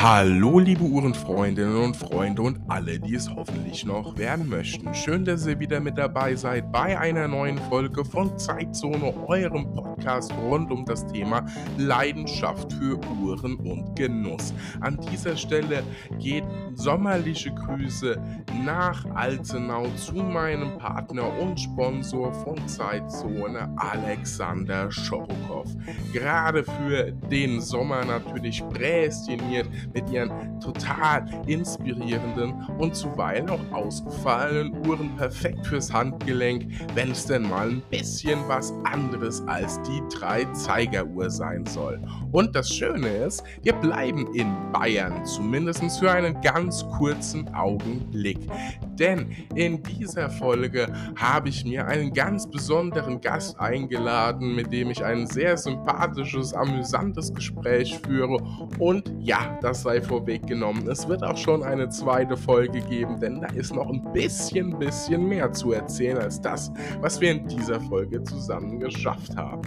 Hallo, liebe Uhrenfreundinnen und Freunde und alle, die es hoffentlich noch werden möchten. Schön, dass ihr wieder mit dabei seid bei einer neuen Folge von Zeitzone, eurem Podcast rund um das Thema Leidenschaft für Uhren und Genuss. An dieser Stelle geht sommerliche Grüße nach Altenau zu meinem Partner und Sponsor von Zeitzone, Alexander Schorokow. Gerade für den Sommer natürlich prädestiniert mit ihren total inspirierenden und zuweilen auch ausgefallenen Uhren perfekt fürs Handgelenk, wenn es denn mal ein bisschen was anderes als die drei Zeigeruhr sein soll. Und das Schöne ist, wir bleiben in Bayern, zumindest für einen ganz kurzen Augenblick. Denn in dieser Folge habe ich mir einen ganz besonderen Gast eingeladen, mit dem ich ein sehr sympathisches, amüsantes Gespräch führe. Und ja, das sei vorweggenommen. Es wird auch schon eine zweite Folge geben, denn da ist noch ein bisschen, bisschen mehr zu erzählen als das, was wir in dieser Folge zusammen geschafft haben.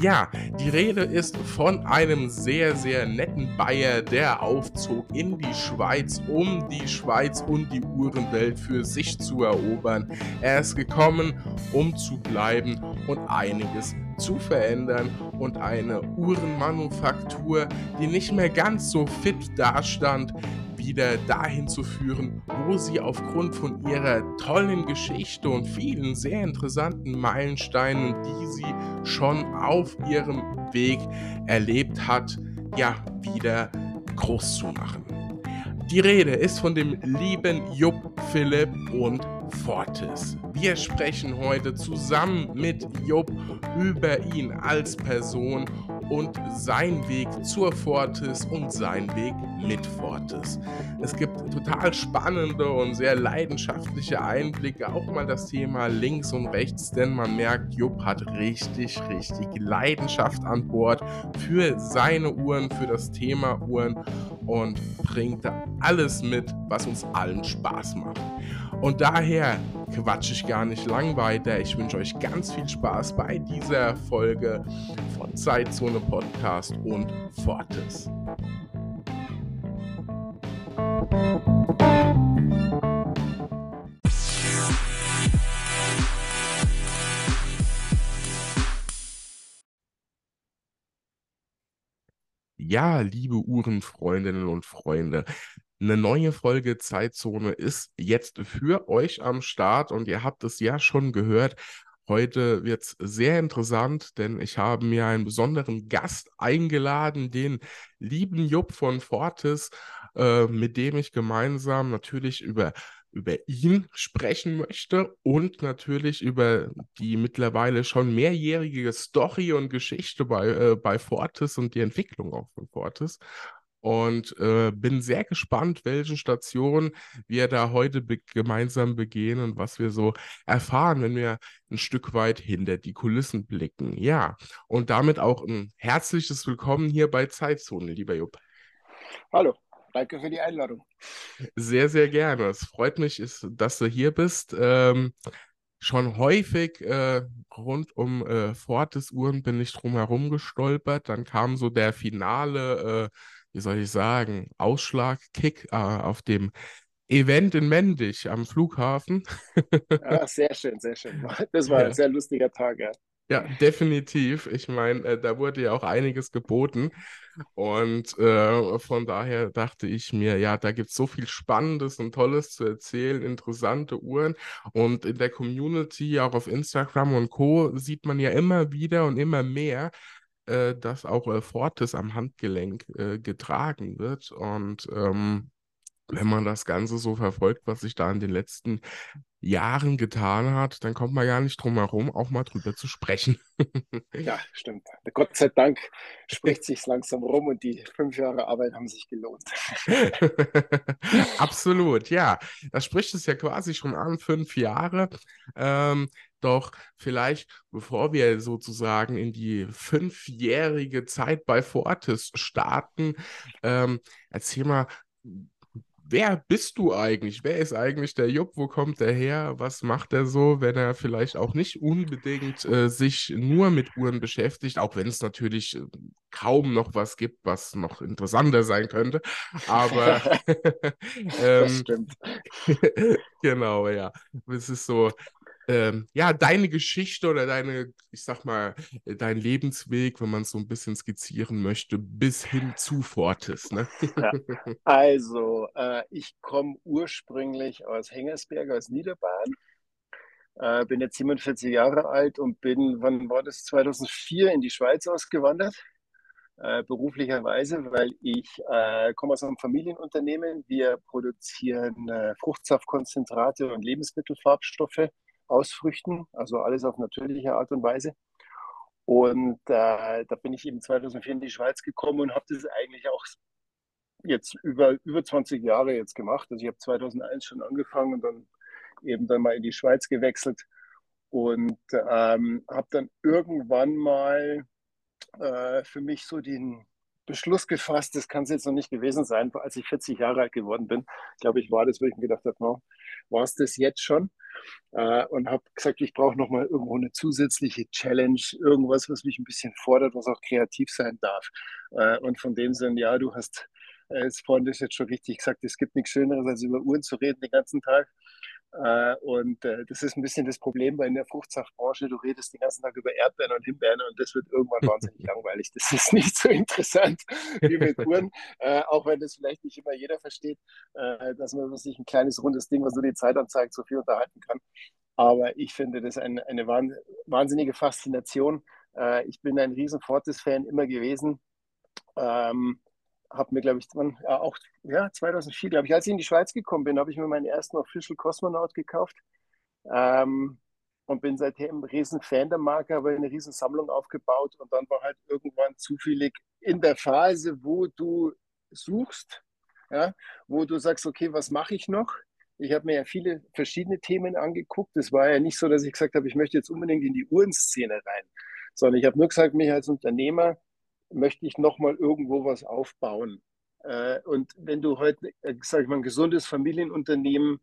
Ja, die Rede ist von einem sehr, sehr netten Bayer, der aufzog in die Schweiz, um die Schweiz und die Uhrenwelt für sich zu erobern. Er ist gekommen, um zu bleiben und einiges zu verändern und eine Uhrenmanufaktur, die nicht mehr ganz so fit dastand, wieder dahin zu führen, wo sie aufgrund von ihrer tollen Geschichte und vielen sehr interessanten Meilensteinen, die sie schon auf ihrem Weg erlebt hat, ja, wieder groß zu machen. Die Rede ist von dem lieben Jupp Philipp und Fortis. Wir sprechen heute zusammen mit Jupp über ihn als Person und sein Weg zur Fortis und sein Weg mit Fortis. Es gibt total spannende und sehr leidenschaftliche Einblicke, auch mal das Thema links und rechts, denn man merkt, Jupp hat richtig, richtig Leidenschaft an Bord für seine Uhren, für das Thema Uhren und bringt da alles mit, was uns allen Spaß macht. Und daher quatsche ich gar nicht lang weiter. Ich wünsche euch ganz viel Spaß bei dieser Folge von Zeitzone Podcast und Fortes. Ja, liebe Uhrenfreundinnen und Freunde, eine neue Folge Zeitzone ist jetzt für euch am Start und ihr habt es ja schon gehört. Heute wird es sehr interessant, denn ich habe mir einen besonderen Gast eingeladen, den lieben Jupp von Fortis, äh, mit dem ich gemeinsam natürlich über, über ihn sprechen möchte und natürlich über die mittlerweile schon mehrjährige Story und Geschichte bei, äh, bei Fortis und die Entwicklung auch von Fortis und äh, bin sehr gespannt, welche Stationen wir da heute be gemeinsam begehen und was wir so erfahren, wenn wir ein Stück weit hinter die Kulissen blicken. Ja, und damit auch ein herzliches Willkommen hier bei Zeitzone, lieber Jupp. Hallo. Danke für die Einladung. Sehr, sehr gerne. Es freut mich, ist, dass du hier bist. Ähm, schon häufig äh, rund um äh, Fortis Uhren bin ich drum herum gestolpert. Dann kam so der finale äh, wie soll ich sagen, Ausschlagkick äh, auf dem Event in Mendig am Flughafen. ja, sehr schön, sehr schön. Das war ja. ein sehr lustiger Tag, ja. Ja, definitiv. Ich meine, äh, da wurde ja auch einiges geboten. Und äh, von daher dachte ich mir, ja, da gibt es so viel Spannendes und Tolles zu erzählen, interessante Uhren. Und in der Community, auch auf Instagram und Co., sieht man ja immer wieder und immer mehr, äh, dass auch äh, Fortis am Handgelenk äh, getragen wird. Und ähm, wenn man das Ganze so verfolgt, was sich da in den letzten Jahren getan hat, dann kommt man gar nicht drum herum, auch mal drüber zu sprechen. ja, stimmt. Gott sei Dank spricht sich langsam rum und die fünf Jahre Arbeit haben sich gelohnt. Absolut, ja. Das spricht es ja quasi schon an, fünf Jahre. Ähm, doch vielleicht, bevor wir sozusagen in die fünfjährige Zeit bei Fortis starten, ähm, erzähl mal, wer bist du eigentlich? Wer ist eigentlich der Jupp? Wo kommt er her? Was macht er so, wenn er vielleicht auch nicht unbedingt äh, sich nur mit Uhren beschäftigt, auch wenn es natürlich äh, kaum noch was gibt, was noch interessanter sein könnte. Aber ähm, genau, ja. Es ist so, ähm, ja, deine Geschichte oder deine, ich sag mal, dein Lebensweg, wenn man es so ein bisschen skizzieren möchte, bis hin zu Fortis. Ne? Ja. Also, äh, ich komme ursprünglich aus Hengersberg, aus Niederbayern. Äh, bin jetzt 47 Jahre alt und bin, wann war das, 2004 in die Schweiz ausgewandert. Äh, beruflicherweise, weil ich äh, komme aus einem Familienunternehmen. Wir produzieren äh, Fruchtsaftkonzentrate und Lebensmittelfarbstoffe aus Früchten, also alles auf natürliche Art und Weise. Und äh, da bin ich eben 2004 in die Schweiz gekommen und habe das eigentlich auch jetzt über, über 20 Jahre jetzt gemacht. Also ich habe 2001 schon angefangen und dann eben dann mal in die Schweiz gewechselt und ähm, habe dann irgendwann mal äh, für mich so den Beschluss gefasst, das kann es jetzt noch nicht gewesen sein, als ich 40 Jahre alt geworden bin. Glaube, ich war das, wo ich mir gedacht habe, no, war es das jetzt schon? Äh, und habe gesagt, ich brauche noch mal irgendwo eine zusätzliche Challenge, irgendwas, was mich ein bisschen fordert, was auch kreativ sein darf. Äh, und von dem Sinn, ja, du hast äh, vorhin das jetzt schon richtig gesagt, es gibt nichts Schöneres, als über Uhren zu reden den ganzen Tag. Äh, und äh, das ist ein bisschen das Problem bei in der Fruchtsaftbranche. Du redest den ganzen Tag über Erdbeeren und Himbeeren und das wird irgendwann wahnsinnig langweilig. Das ist nicht so interessant wie mit Uhren, äh, auch wenn das vielleicht nicht immer jeder versteht, dass man sich ein kleines rundes Ding, was nur die Zeit anzeigt, so viel unterhalten kann. Aber ich finde das eine, eine wahnsinnige Faszination. Ich bin ein riesen Fortis-Fan immer gewesen. Ähm, habe mir, glaube ich, ja, auch ja, 2004, glaube ich, als ich in die Schweiz gekommen bin, habe ich mir meinen ersten Official Cosmonaut gekauft ähm, und bin seitdem ein riesen Fan der Marke, habe eine riesen Sammlung aufgebaut und dann war halt irgendwann zufällig in der Phase, wo du suchst, ja, wo du sagst, okay, was mache ich noch? Ich habe mir ja viele verschiedene Themen angeguckt. Es war ja nicht so, dass ich gesagt habe, ich möchte jetzt unbedingt in die Uhrenszene rein, sondern ich habe nur gesagt, mich als Unternehmer möchte ich nochmal irgendwo was aufbauen. Äh, und wenn du heute, äh, sag ich mal, ein gesundes Familienunternehmen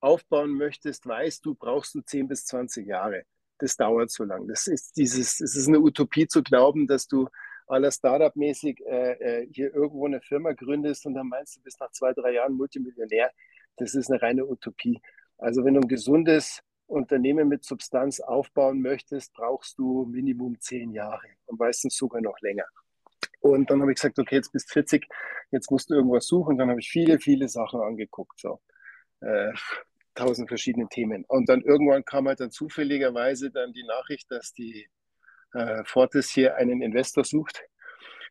aufbauen möchtest, weißt du, brauchst du 10 bis 20 Jahre. Das dauert so lang. Das ist dieses, es ist eine Utopie zu glauben, dass du aller Startup-mäßig äh, äh, hier irgendwo eine Firma gründest und dann meinst du, bist nach zwei, drei Jahren Multimillionär. Das ist eine reine Utopie. Also wenn du ein gesundes Unternehmen mit Substanz aufbauen möchtest, brauchst du Minimum zehn Jahre und meistens sogar noch länger. Und dann habe ich gesagt, okay, jetzt bist du 40, jetzt musst du irgendwas suchen. Dann habe ich viele, viele Sachen angeguckt, so äh, tausend verschiedene Themen. Und dann irgendwann kam halt dann zufälligerweise dann die Nachricht, dass die äh, Fortis hier einen Investor sucht,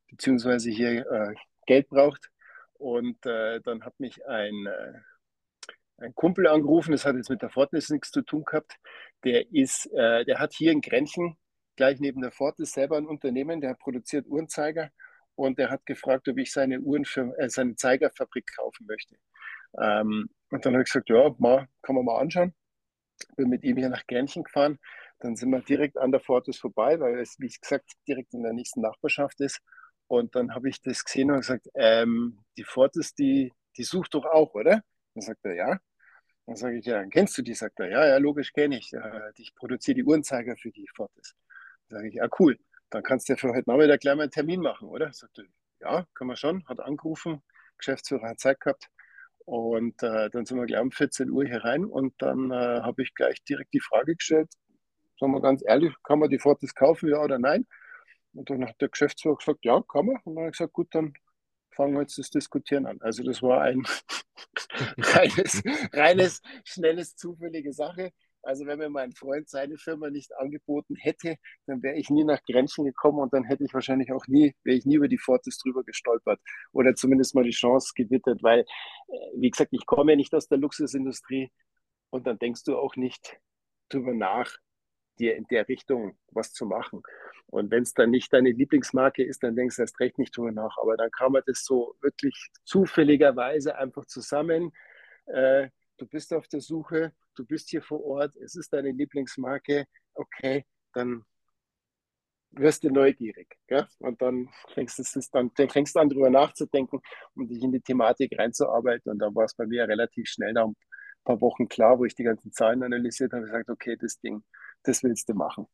beziehungsweise hier äh, Geld braucht. Und äh, dann hat mich ein, äh, ein Kumpel angerufen, das hat jetzt mit der Fortis nichts zu tun gehabt. Der ist, äh, der hat hier in Grenchen gleich neben der Fortis selber ein Unternehmen, der produziert Uhrenzeiger und der hat gefragt, ob ich seine Uhren für äh, seine Zeigerfabrik kaufen möchte. Ähm, und dann habe ich gesagt, ja, mal, kann man mal anschauen. Bin mit ihm hier nach Gernchen gefahren. Dann sind wir direkt an der Fortis vorbei, weil es, wie gesagt, direkt in der nächsten Nachbarschaft ist. Und dann habe ich das gesehen und gesagt, ähm, die Fortis, die, die sucht doch auch, oder? Dann sagt er, ja. Dann sage ich, ja, kennst du die? Sagt er, ja, ja, logisch kenne ich. Ich produziere die Uhrenzeiger für die Fortis. Sage ich, ja, cool. Dann kannst du ja für heute Nachmittag gleich mal einen Termin machen, oder? Sagte, ja, können wir schon. Hat angerufen, Geschäftsführer hat Zeit gehabt. Und äh, dann sind wir gleich um 14 Uhr hier rein und dann äh, habe ich gleich direkt die Frage gestellt, sagen wir ganz ehrlich, kann man die Fortis kaufen, ja oder nein? Und dann hat der Geschäftsführer gesagt, ja, kann man. Und dann habe ich gesagt, gut, dann fangen wir jetzt das Diskutieren an. Also das war ein reines, reines, schnelles, zufällige Sache. Also wenn mir mein Freund seine Firma nicht angeboten hätte, dann wäre ich nie nach Grenzen gekommen und dann hätte ich wahrscheinlich auch nie, wäre ich nie über die Fortis drüber gestolpert oder zumindest mal die Chance gewittert, weil, äh, wie gesagt, ich komme ja nicht aus der Luxusindustrie und dann denkst du auch nicht drüber nach, dir in der Richtung was zu machen. Und wenn es dann nicht deine Lieblingsmarke ist, dann denkst du erst recht nicht drüber nach. Aber dann kam man das so wirklich zufälligerweise einfach zusammen. Äh, du bist auf der Suche, du bist hier vor Ort, es ist deine Lieblingsmarke, okay, dann wirst du neugierig. Gell? Und dann fängst du dann, dann fängst du an, drüber nachzudenken und dich in die Thematik reinzuarbeiten. Und dann war es bei mir relativ schnell nach ein paar Wochen klar, wo ich die ganzen Zahlen analysiert habe, gesagt, okay, das Ding, das willst du machen.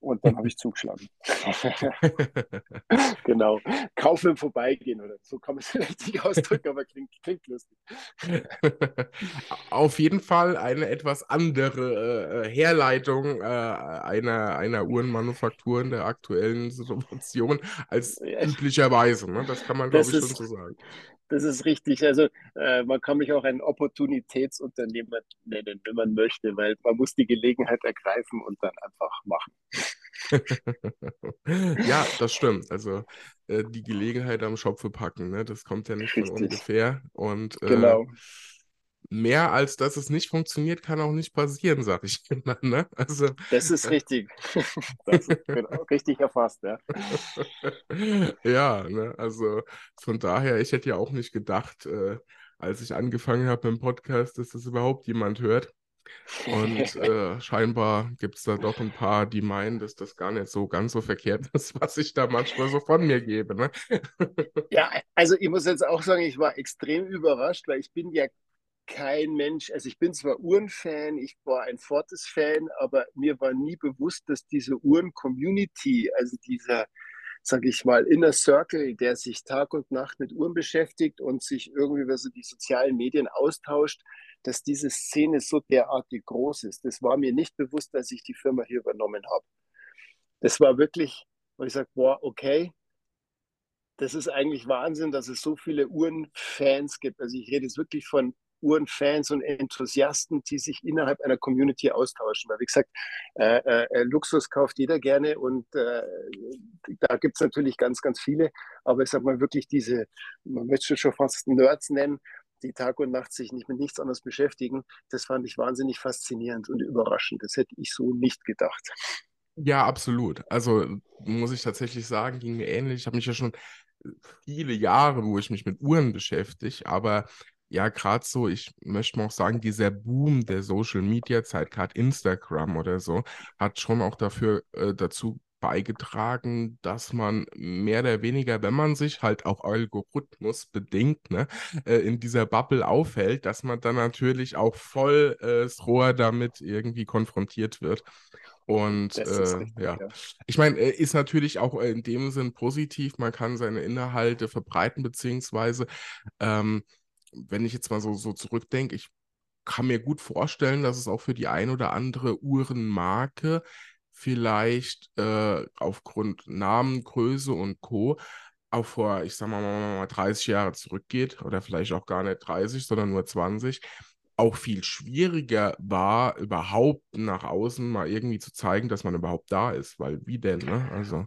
Und dann habe ich zugeschlagen. genau. Kaufen im Vorbeigehen oder so kann man es vielleicht nicht ausdrücken, aber klingt, klingt lustig. Auf jeden Fall eine etwas andere äh, Herleitung äh, einer, einer Uhrenmanufaktur in der aktuellen Situation als üblicherweise. Ne? Das kann man, glaube ich, schon so sagen. Das ist richtig. Also äh, man kann mich auch ein Opportunitätsunternehmer nennen, wenn man möchte, weil man muss die Gelegenheit ergreifen und dann einfach machen. ja, das stimmt. Also äh, die Gelegenheit am Schopfe packen, ne? das kommt ja nicht richtig. von ungefähr. Und äh, genau mehr als dass es nicht funktioniert, kann auch nicht passieren, sag ich immer. Ne? Also, das ist richtig. das ist genau, richtig erfasst, ja. ja, ne? also von daher, ich hätte ja auch nicht gedacht, äh, als ich angefangen habe im Podcast, dass das überhaupt jemand hört. Und äh, scheinbar gibt es da doch ein paar, die meinen, dass das gar nicht so ganz so verkehrt ist, was ich da manchmal so von mir gebe. Ne? ja, also ich muss jetzt auch sagen, ich war extrem überrascht, weil ich bin ja kein Mensch, also ich bin zwar Uhrenfan, ich war ein Fortis-Fan, aber mir war nie bewusst, dass diese Uhren-Community, also dieser, sage ich mal, Inner Circle, der sich Tag und Nacht mit Uhren beschäftigt und sich irgendwie über so die sozialen Medien austauscht, dass diese Szene so derartig groß ist. Das war mir nicht bewusst, als ich die Firma hier übernommen habe. Das war wirklich, wo ich sage, boah, okay, das ist eigentlich Wahnsinn, dass es so viele Uhrenfans gibt. Also ich rede jetzt wirklich von Uhrenfans und Enthusiasten, die sich innerhalb einer Community austauschen. Weil, wie gesagt, äh, äh, Luxus kauft jeder gerne und äh, da gibt es natürlich ganz, ganz viele. Aber ich sage mal wirklich diese, man möchte schon fast Nerds nennen, die Tag und Nacht sich nicht mit nichts anderes beschäftigen, das fand ich wahnsinnig faszinierend und überraschend. Das hätte ich so nicht gedacht. Ja, absolut. Also muss ich tatsächlich sagen, ging mir ähnlich. Ich habe mich ja schon viele Jahre, wo ich mich mit Uhren beschäftige, aber ja, gerade so, ich möchte mal auch sagen, dieser Boom der Social Media Zeit, gerade Instagram oder so, hat schon auch dafür äh, dazu beigetragen, dass man mehr oder weniger, wenn man sich halt auch Algorithmus bedingt, ne, äh, in dieser Bubble aufhält, dass man dann natürlich auch voll äh, Rohr damit irgendwie konfrontiert wird. Und äh, richtig, ja. ja. ich meine, äh, ist natürlich auch in dem Sinn positiv, man kann seine Inhalte verbreiten, beziehungsweise ähm, wenn ich jetzt mal so, so zurückdenke, ich kann mir gut vorstellen, dass es auch für die ein oder andere Uhrenmarke vielleicht äh, aufgrund Namen, Größe und Co. auch vor, ich sag mal, mal 30 Jahre zurückgeht oder vielleicht auch gar nicht 30, sondern nur 20, auch viel schwieriger war, überhaupt nach außen mal irgendwie zu zeigen, dass man überhaupt da ist. Weil wie denn, ne? Also.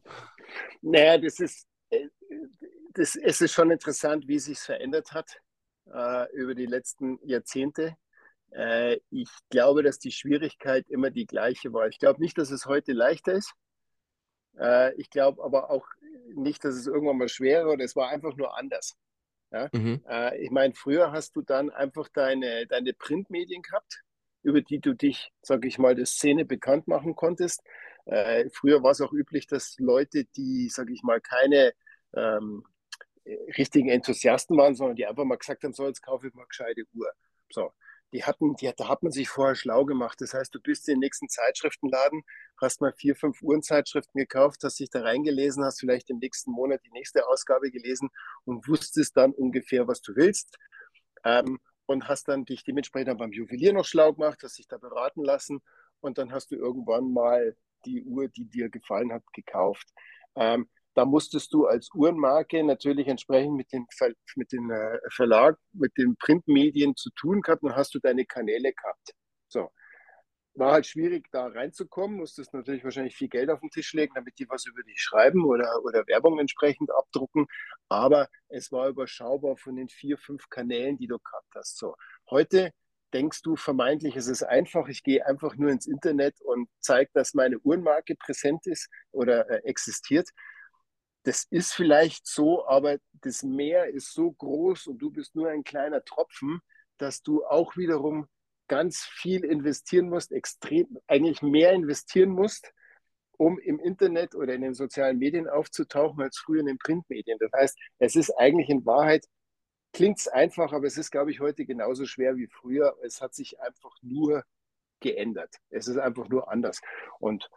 Naja, das ist, äh, das, es ist schon interessant, wie sich verändert hat äh, über die letzten Jahrzehnte. Äh, ich glaube, dass die Schwierigkeit immer die gleiche war. Ich glaube nicht, dass es heute leichter ist. Äh, ich glaube aber auch nicht, dass es irgendwann mal schwerer oder es war einfach nur anders. Ja? Mhm. Äh, ich meine, früher hast du dann einfach deine, deine Printmedien gehabt, über die du dich, sage ich mal, der Szene bekannt machen konntest. Äh, früher war es auch üblich, dass Leute, die, sage ich mal, keine ähm, richtigen Enthusiasten waren, sondern die einfach mal gesagt haben, so, jetzt kaufe ich mal gescheite Uhr. So. Die hatten, die, da hat man sich vorher schlau gemacht. Das heißt, du bist in den nächsten Zeitschriftenladen, hast mal vier, fünf Uhrenzeitschriften gekauft, hast dich da reingelesen, hast vielleicht im nächsten Monat die nächste Ausgabe gelesen und wusstest dann ungefähr, was du willst. Ähm, und hast dann dich dementsprechend beim Juwelier noch schlau gemacht, hast dich da beraten lassen und dann hast du irgendwann mal die Uhr, die dir gefallen hat, gekauft. Ähm, da musstest du als Uhrenmarke natürlich entsprechend mit dem, Ver mit dem äh, Verlag, mit den Printmedien zu tun gehabt und hast du deine Kanäle gehabt. So. War halt schwierig, da reinzukommen, musstest natürlich wahrscheinlich viel Geld auf den Tisch legen, damit die was über dich schreiben oder, oder Werbung entsprechend abdrucken. Aber es war überschaubar von den vier, fünf Kanälen, die du gehabt hast. So. Heute denkst du vermeintlich, es ist einfach, ich gehe einfach nur ins Internet und zeige, dass meine Uhrenmarke präsent ist oder äh, existiert das ist vielleicht so, aber das Meer ist so groß und du bist nur ein kleiner Tropfen, dass du auch wiederum ganz viel investieren musst, extrem, eigentlich mehr investieren musst, um im Internet oder in den sozialen Medien aufzutauchen, als früher in den Printmedien. Das heißt, es ist eigentlich in Wahrheit, klingt es einfach, aber es ist, glaube ich, heute genauso schwer wie früher. Es hat sich einfach nur geändert. Es ist einfach nur anders. Und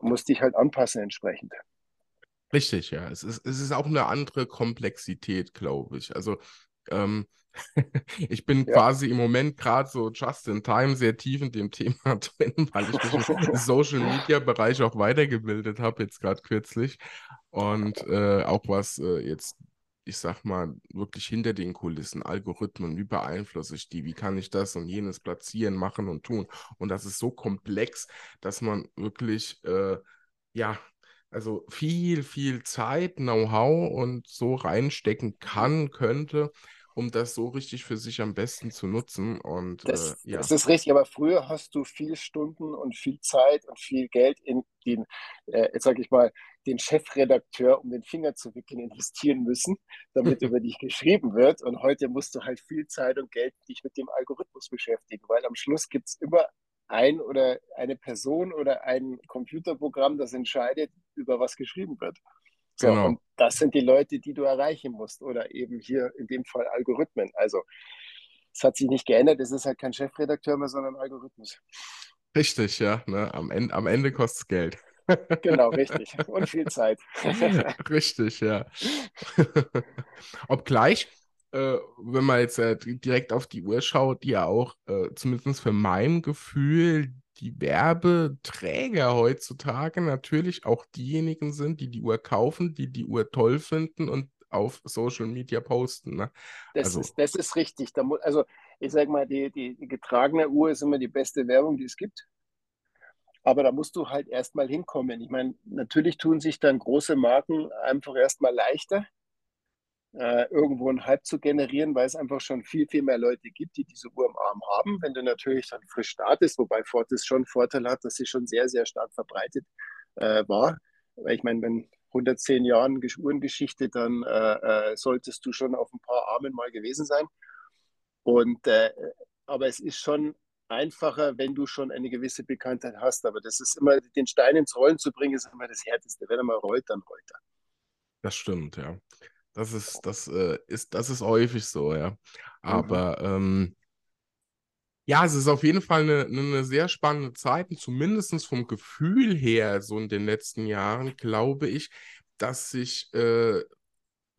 muss dich halt anpassen entsprechend. Richtig, ja. Es ist, es ist auch eine andere Komplexität, glaube ich. Also ähm, ich bin ja. quasi im Moment gerade so just in time sehr tief in dem Thema drin, weil ich mich im Social Media Bereich auch weitergebildet habe, jetzt gerade kürzlich. Und äh, auch was äh, jetzt, ich sag mal, wirklich hinter den Kulissen, Algorithmen, wie beeinflusse ich die, wie kann ich das und jenes platzieren, machen und tun. Und das ist so komplex, dass man wirklich, äh, ja, also viel, viel Zeit, Know-how und so reinstecken kann, könnte, um das so richtig für sich am besten zu nutzen. Und das, äh, ja. das ist richtig, aber früher hast du viel Stunden und viel Zeit und viel Geld in den, äh, jetzt sage ich mal, den Chefredakteur um den Finger zu wickeln investieren müssen, damit über dich geschrieben wird. Und heute musst du halt viel Zeit und Geld dich mit dem Algorithmus beschäftigen, weil am Schluss gibt es immer ein oder eine Person oder ein Computerprogramm, das entscheidet, über was geschrieben wird. So, genau. Und das sind die Leute, die du erreichen musst oder eben hier in dem Fall Algorithmen. Also es hat sich nicht geändert, es ist halt kein Chefredakteur mehr, sondern Algorithmus. Richtig, ja. Ne? Am Ende, am Ende kostet es Geld. Genau, richtig. Und viel Zeit. richtig, ja. Obgleich äh, wenn man jetzt äh, direkt auf die Uhr schaut, die ja auch, äh, zumindest für mein Gefühl, die Werbeträger heutzutage natürlich auch diejenigen sind, die die Uhr kaufen, die die Uhr toll finden und auf Social Media posten. Ne? Das, also, ist, das ist richtig. Da muss, also ich sage mal, die, die, die getragene Uhr ist immer die beste Werbung, die es gibt. Aber da musst du halt erstmal hinkommen. Ich meine, natürlich tun sich dann große Marken einfach erstmal leichter äh, irgendwo einen Hype zu generieren, weil es einfach schon viel, viel mehr Leute gibt, die diese Uhr im Arm haben. Wenn du natürlich dann frisch startest, wobei Fortis schon Vorteil hat, dass sie schon sehr, sehr stark verbreitet äh, war. Weil ich meine, wenn 110 Jahren Uhrengeschichte, dann äh, äh, solltest du schon auf ein paar Armen mal gewesen sein. Und äh, aber es ist schon einfacher, wenn du schon eine gewisse Bekanntheit hast. Aber das ist immer, den Stein ins Rollen zu bringen, ist immer das Härteste. Wenn er mal rollt, dann rollt er. Das stimmt, ja. Das ist, das äh, ist, das ist häufig so, ja. Mhm. Aber mhm. ähm, ja, es ist auf jeden Fall eine, eine sehr spannende Zeit, und zumindest vom Gefühl her, so in den letzten Jahren, glaube ich, dass sich äh,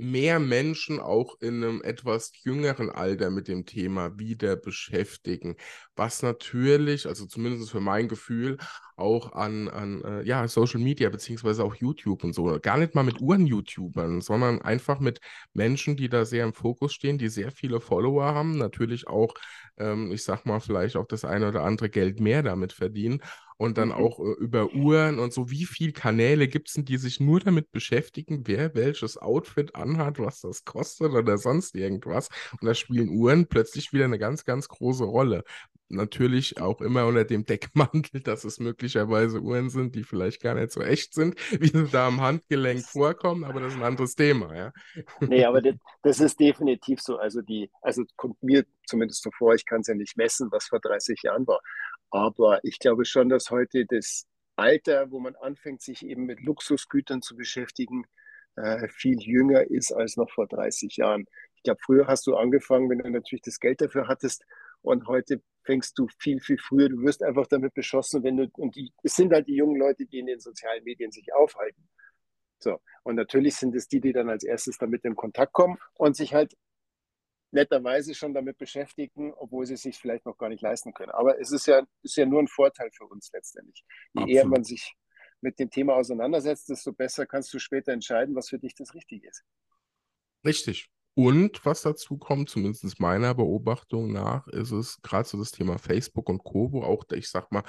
mehr Menschen auch in einem etwas jüngeren Alter mit dem Thema wieder beschäftigen, was natürlich, also zumindest für mein Gefühl, auch an, an äh, ja, Social Media beziehungsweise auch YouTube und so, gar nicht mal mit Uhren-YouTubern, sondern einfach mit Menschen, die da sehr im Fokus stehen, die sehr viele Follower haben, natürlich auch, ähm, ich sag mal, vielleicht auch das eine oder andere Geld mehr damit verdienen und dann mhm. auch äh, über Uhren und so, wie viele Kanäle gibt es denn, die sich nur damit beschäftigen, wer welches Outfit anhat, was das kostet oder sonst irgendwas. Und da spielen Uhren plötzlich wieder eine ganz, ganz große Rolle. Natürlich auch immer unter dem Deckmantel, dass es möglicherweise Uhren sind, die vielleicht gar nicht so echt sind, wie sie da am Handgelenk vorkommen, aber das ist ein anderes Thema, ja. Nee, aber das, das ist definitiv so. Also die, also kommt mir zumindest so vor, ich kann es ja nicht messen, was vor 30 Jahren war. Aber ich glaube schon, dass heute das Alter, wo man anfängt, sich eben mit Luxusgütern zu beschäftigen, äh, viel jünger ist als noch vor 30 Jahren. Ich glaube, früher hast du angefangen, wenn du natürlich das Geld dafür hattest. Und heute fängst du viel, viel früher. Du wirst einfach damit beschossen, wenn du, und die, es sind halt die jungen Leute, die in den sozialen Medien sich aufhalten. So. Und natürlich sind es die, die dann als erstes damit in Kontakt kommen und sich halt netterweise schon damit beschäftigen, obwohl sie es sich vielleicht noch gar nicht leisten können. Aber es ist ja, ist ja nur ein Vorteil für uns letztendlich. Je Absolut. eher man sich mit dem Thema auseinandersetzt, desto besser kannst du später entscheiden, was für dich das Richtige ist. Richtig. Und was dazu kommt, zumindest meiner Beobachtung nach, ist es gerade so das Thema Facebook und Co., wo auch, ich sag mal,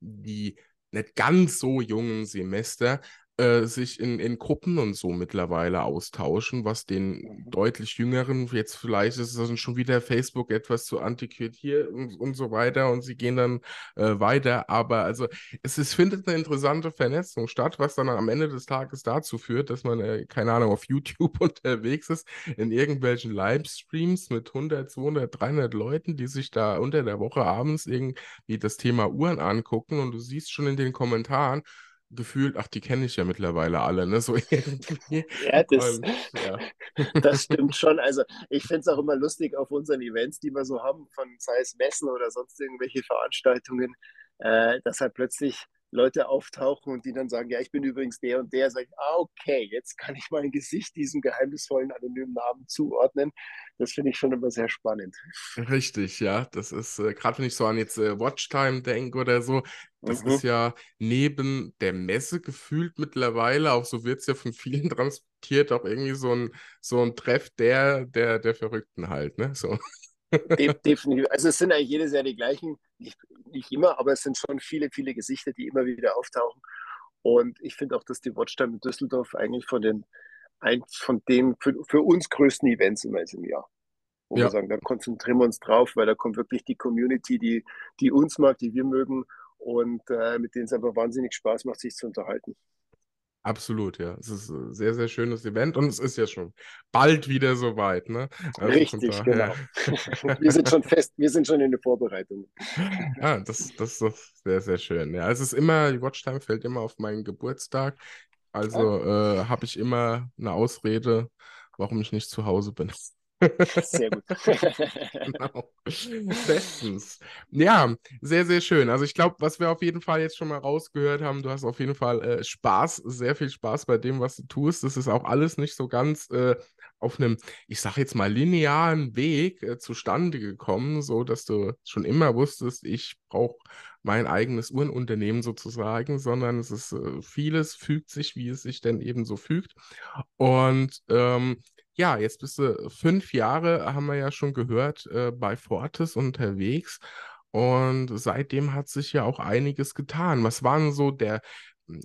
die nicht ganz so jungen Semester äh, sich in, in Gruppen und so mittlerweile austauschen, was den mhm. deutlich jüngeren, jetzt vielleicht ist es schon wieder Facebook etwas zu antiquiert hier und, und so weiter und sie gehen dann äh, weiter. Aber also es ist, findet eine interessante Vernetzung statt, was dann am Ende des Tages dazu führt, dass man, äh, keine Ahnung, auf YouTube unterwegs ist, in irgendwelchen Livestreams mit 100, 200, 300 Leuten, die sich da unter der Woche abends irgendwie das Thema Uhren angucken und du siehst schon in den Kommentaren, gefühlt, ach, die kenne ich ja mittlerweile alle, ne? So irgendwie. Ja, das, Und, ja. das stimmt schon. Also ich finde es auch immer lustig auf unseren Events, die wir so haben, von sei es Messen oder sonst irgendwelche Veranstaltungen, äh, dass halt plötzlich Leute auftauchen und die dann sagen, ja, ich bin übrigens der und der, sage ich, ah, okay, jetzt kann ich mein Gesicht diesem geheimnisvollen anonymen Namen zuordnen. Das finde ich schon immer sehr spannend. Richtig, ja. Das ist, äh, gerade wenn ich so an jetzt äh, Watchtime denke oder so, das mhm. ist ja neben der Messe gefühlt mittlerweile, auch so wird es ja von vielen transportiert, auch irgendwie so ein, so ein Treff der, der, der Verrückten halt, ne? So. De definitiv. Also es sind eigentlich jedes Jahr die gleichen, nicht, nicht immer, aber es sind schon viele, viele Gesichter, die immer wieder auftauchen. Und ich finde auch, dass die Watchtime in Düsseldorf eigentlich von den, eins von den für, für uns größten Events immer ist im Jahr. Wo ja. wir sagen, da konzentrieren wir uns drauf, weil da kommt wirklich die Community, die, die uns mag, die wir mögen und äh, mit denen es einfach wahnsinnig Spaß macht, sich zu unterhalten. Absolut, ja. Es ist ein sehr, sehr schönes Event und es ist ja schon bald wieder soweit, ne? Also Richtig, genau. wir sind schon fest, wir sind schon in der Vorbereitung. Ja, das, das ist doch sehr, sehr schön. Ja, es ist immer, die Watchtime fällt immer auf meinen Geburtstag. Also äh, habe ich immer eine Ausrede, warum ich nicht zu Hause bin. Sehr gut. genau. Bestens. Ja, sehr, sehr schön. Also ich glaube, was wir auf jeden Fall jetzt schon mal rausgehört haben, du hast auf jeden Fall äh, Spaß, sehr viel Spaß bei dem, was du tust. Das ist auch alles nicht so ganz äh, auf einem, ich sage jetzt mal, linearen Weg äh, zustande gekommen, so dass du schon immer wusstest, ich brauche mein eigenes Uhrenunternehmen sozusagen, sondern es ist äh, vieles fügt sich, wie es sich denn eben so fügt. Und ähm, ja, jetzt bist du fünf Jahre, haben wir ja schon gehört, äh, bei Fortis unterwegs. Und seitdem hat sich ja auch einiges getan. Was war denn so der,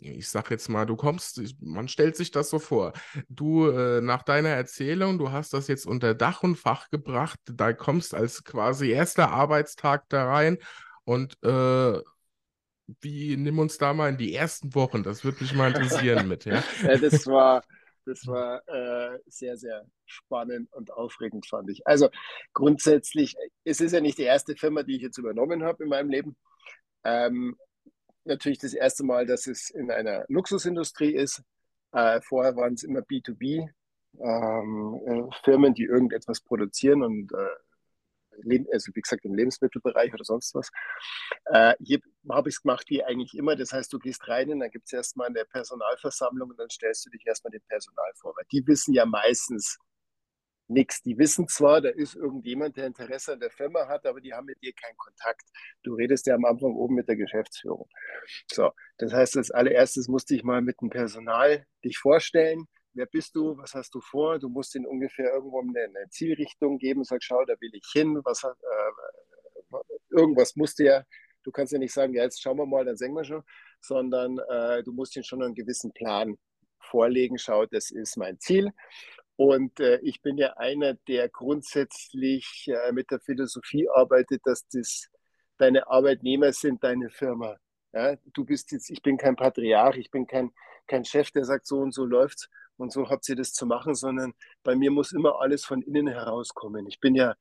ich sag jetzt mal, du kommst, man stellt sich das so vor. Du, äh, nach deiner Erzählung, du hast das jetzt unter Dach und Fach gebracht, da kommst als quasi erster Arbeitstag da rein und äh, wie nimm uns da mal in die ersten Wochen, das würde mich mal interessieren mit, ja. ja das war das war äh, sehr, sehr spannend und aufregend, fand ich. Also grundsätzlich, es ist ja nicht die erste Firma, die ich jetzt übernommen habe in meinem Leben. Ähm, natürlich das erste Mal, dass es in einer Luxusindustrie ist. Äh, vorher waren es immer B2B. Ähm, äh, Firmen, die irgendetwas produzieren und äh, also wie gesagt im Lebensmittelbereich oder sonst was. Äh, hier habe ich es gemacht wie eigentlich immer. Das heißt, du gehst rein und dann gibt es erstmal eine Personalversammlung und dann stellst du dich erstmal dem Personal vor. Weil die wissen ja meistens nichts. Die wissen zwar, da ist irgendjemand, der Interesse an der Firma hat, aber die haben mit dir keinen Kontakt. Du redest ja am Anfang oben mit der Geschäftsführung. So, das heißt, als allererstes musste ich mal mit dem Personal dich vorstellen wer bist du, was hast du vor? Du musst ihnen ungefähr irgendwo eine, Zielrichtung geben, sag, schau, da will ich hin, was, äh, irgendwas musst du ja, du kannst ja nicht sagen, ja, jetzt schauen wir mal, dann singen wir schon, sondern äh, du musst ihnen schon einen gewissen Plan vorlegen, schau, das ist mein Ziel. Und äh, ich bin ja einer, der grundsätzlich äh, mit der Philosophie arbeitet, dass das deine Arbeitnehmer sind, deine Firma. Ja, du bist jetzt, ich bin kein Patriarch, ich bin kein, kein Chef, der sagt, so und so läuft's, und so habt ihr das zu machen, sondern bei mir muss immer alles von innen herauskommen. Ich bin ja,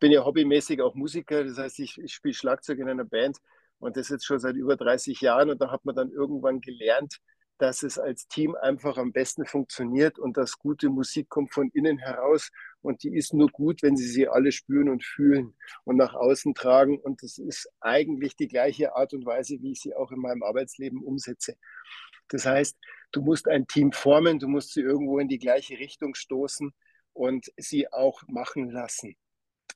bin ja hobbymäßig auch Musiker, das heißt, ich, ich spiele Schlagzeug in einer Band und das jetzt schon seit über 30 Jahren und da hat man dann irgendwann gelernt, dass es als Team einfach am besten funktioniert und dass gute Musik kommt von innen heraus und die ist nur gut, wenn sie sie alle spüren und fühlen und nach außen tragen und das ist eigentlich die gleiche Art und Weise, wie ich sie auch in meinem Arbeitsleben umsetze. Das heißt, du musst ein Team formen, du musst sie irgendwo in die gleiche Richtung stoßen und sie auch machen lassen.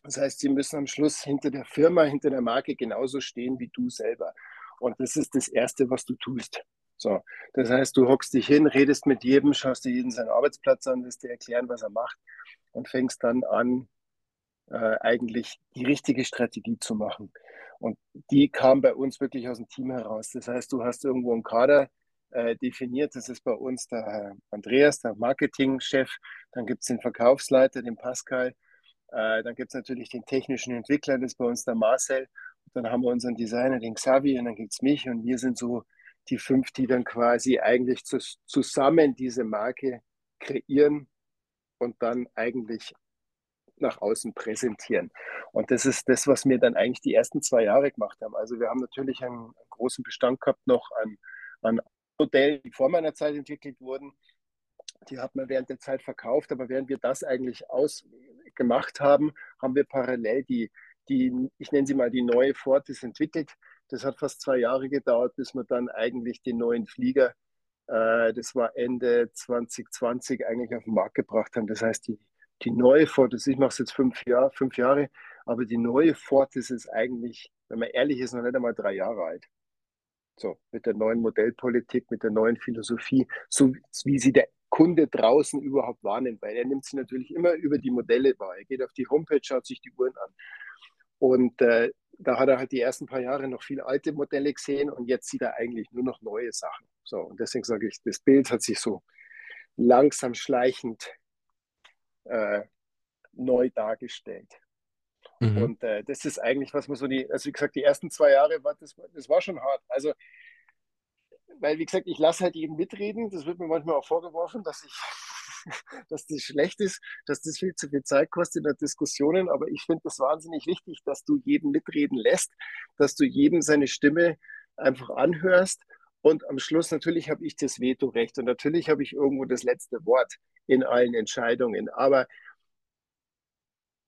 Das heißt, sie müssen am Schluss hinter der Firma, hinter der Marke genauso stehen wie du selber. Und das ist das Erste, was du tust. So, das heißt, du hockst dich hin, redest mit jedem, schaust dir jeden seinen Arbeitsplatz an, wirst dir erklären, was er macht und fängst dann an, äh, eigentlich die richtige Strategie zu machen. Und die kam bei uns wirklich aus dem Team heraus. Das heißt, du hast irgendwo einen Kader, äh, definiert. Das ist bei uns der Andreas, der Marketingchef. Dann gibt es den Verkaufsleiter, den Pascal. Äh, dann gibt es natürlich den technischen Entwickler, das ist bei uns der Marcel. dann haben wir unseren Designer, den Xavi, und dann gibt es mich. Und wir sind so die fünf, die dann quasi eigentlich zu, zusammen diese Marke kreieren und dann eigentlich nach außen präsentieren. Und das ist das, was wir dann eigentlich die ersten zwei Jahre gemacht haben. Also wir haben natürlich einen, einen großen Bestand gehabt noch an, an Modellen, die vor meiner Zeit entwickelt wurden, die hat man während der Zeit verkauft, aber während wir das eigentlich ausgemacht haben, haben wir parallel die, die, ich nenne sie mal die neue Fortis entwickelt. Das hat fast zwei Jahre gedauert, bis wir dann eigentlich den neuen Flieger, äh, das war Ende 2020, eigentlich auf den Markt gebracht haben. Das heißt, die, die neue Fortis, ich mache es jetzt fünf, Jahr, fünf Jahre, aber die neue Fortis ist eigentlich, wenn man ehrlich ist, noch nicht einmal drei Jahre alt. So, mit der neuen Modellpolitik, mit der neuen Philosophie, so wie sie der Kunde draußen überhaupt wahrnimmt, weil er nimmt sie natürlich immer über die Modelle wahr. Er geht auf die Homepage, schaut sich die Uhren an. Und äh, da hat er halt die ersten paar Jahre noch viele alte Modelle gesehen und jetzt sieht er eigentlich nur noch neue Sachen. So, und deswegen sage ich, das Bild hat sich so langsam schleichend äh, neu dargestellt. Mhm. Und äh, das ist eigentlich, was man so die, also wie gesagt, die ersten zwei Jahre war das, das war schon hart. Also, weil wie gesagt, ich lasse halt jeden mitreden. Das wird mir manchmal auch vorgeworfen, dass ich, dass das schlecht ist, dass das viel zu viel Zeit kostet in der Diskussionen. Aber ich finde das wahnsinnig wichtig, dass du jeden mitreden lässt, dass du jedem seine Stimme einfach anhörst. Und am Schluss natürlich habe ich das Vetorecht und natürlich habe ich irgendwo das letzte Wort in allen Entscheidungen. Aber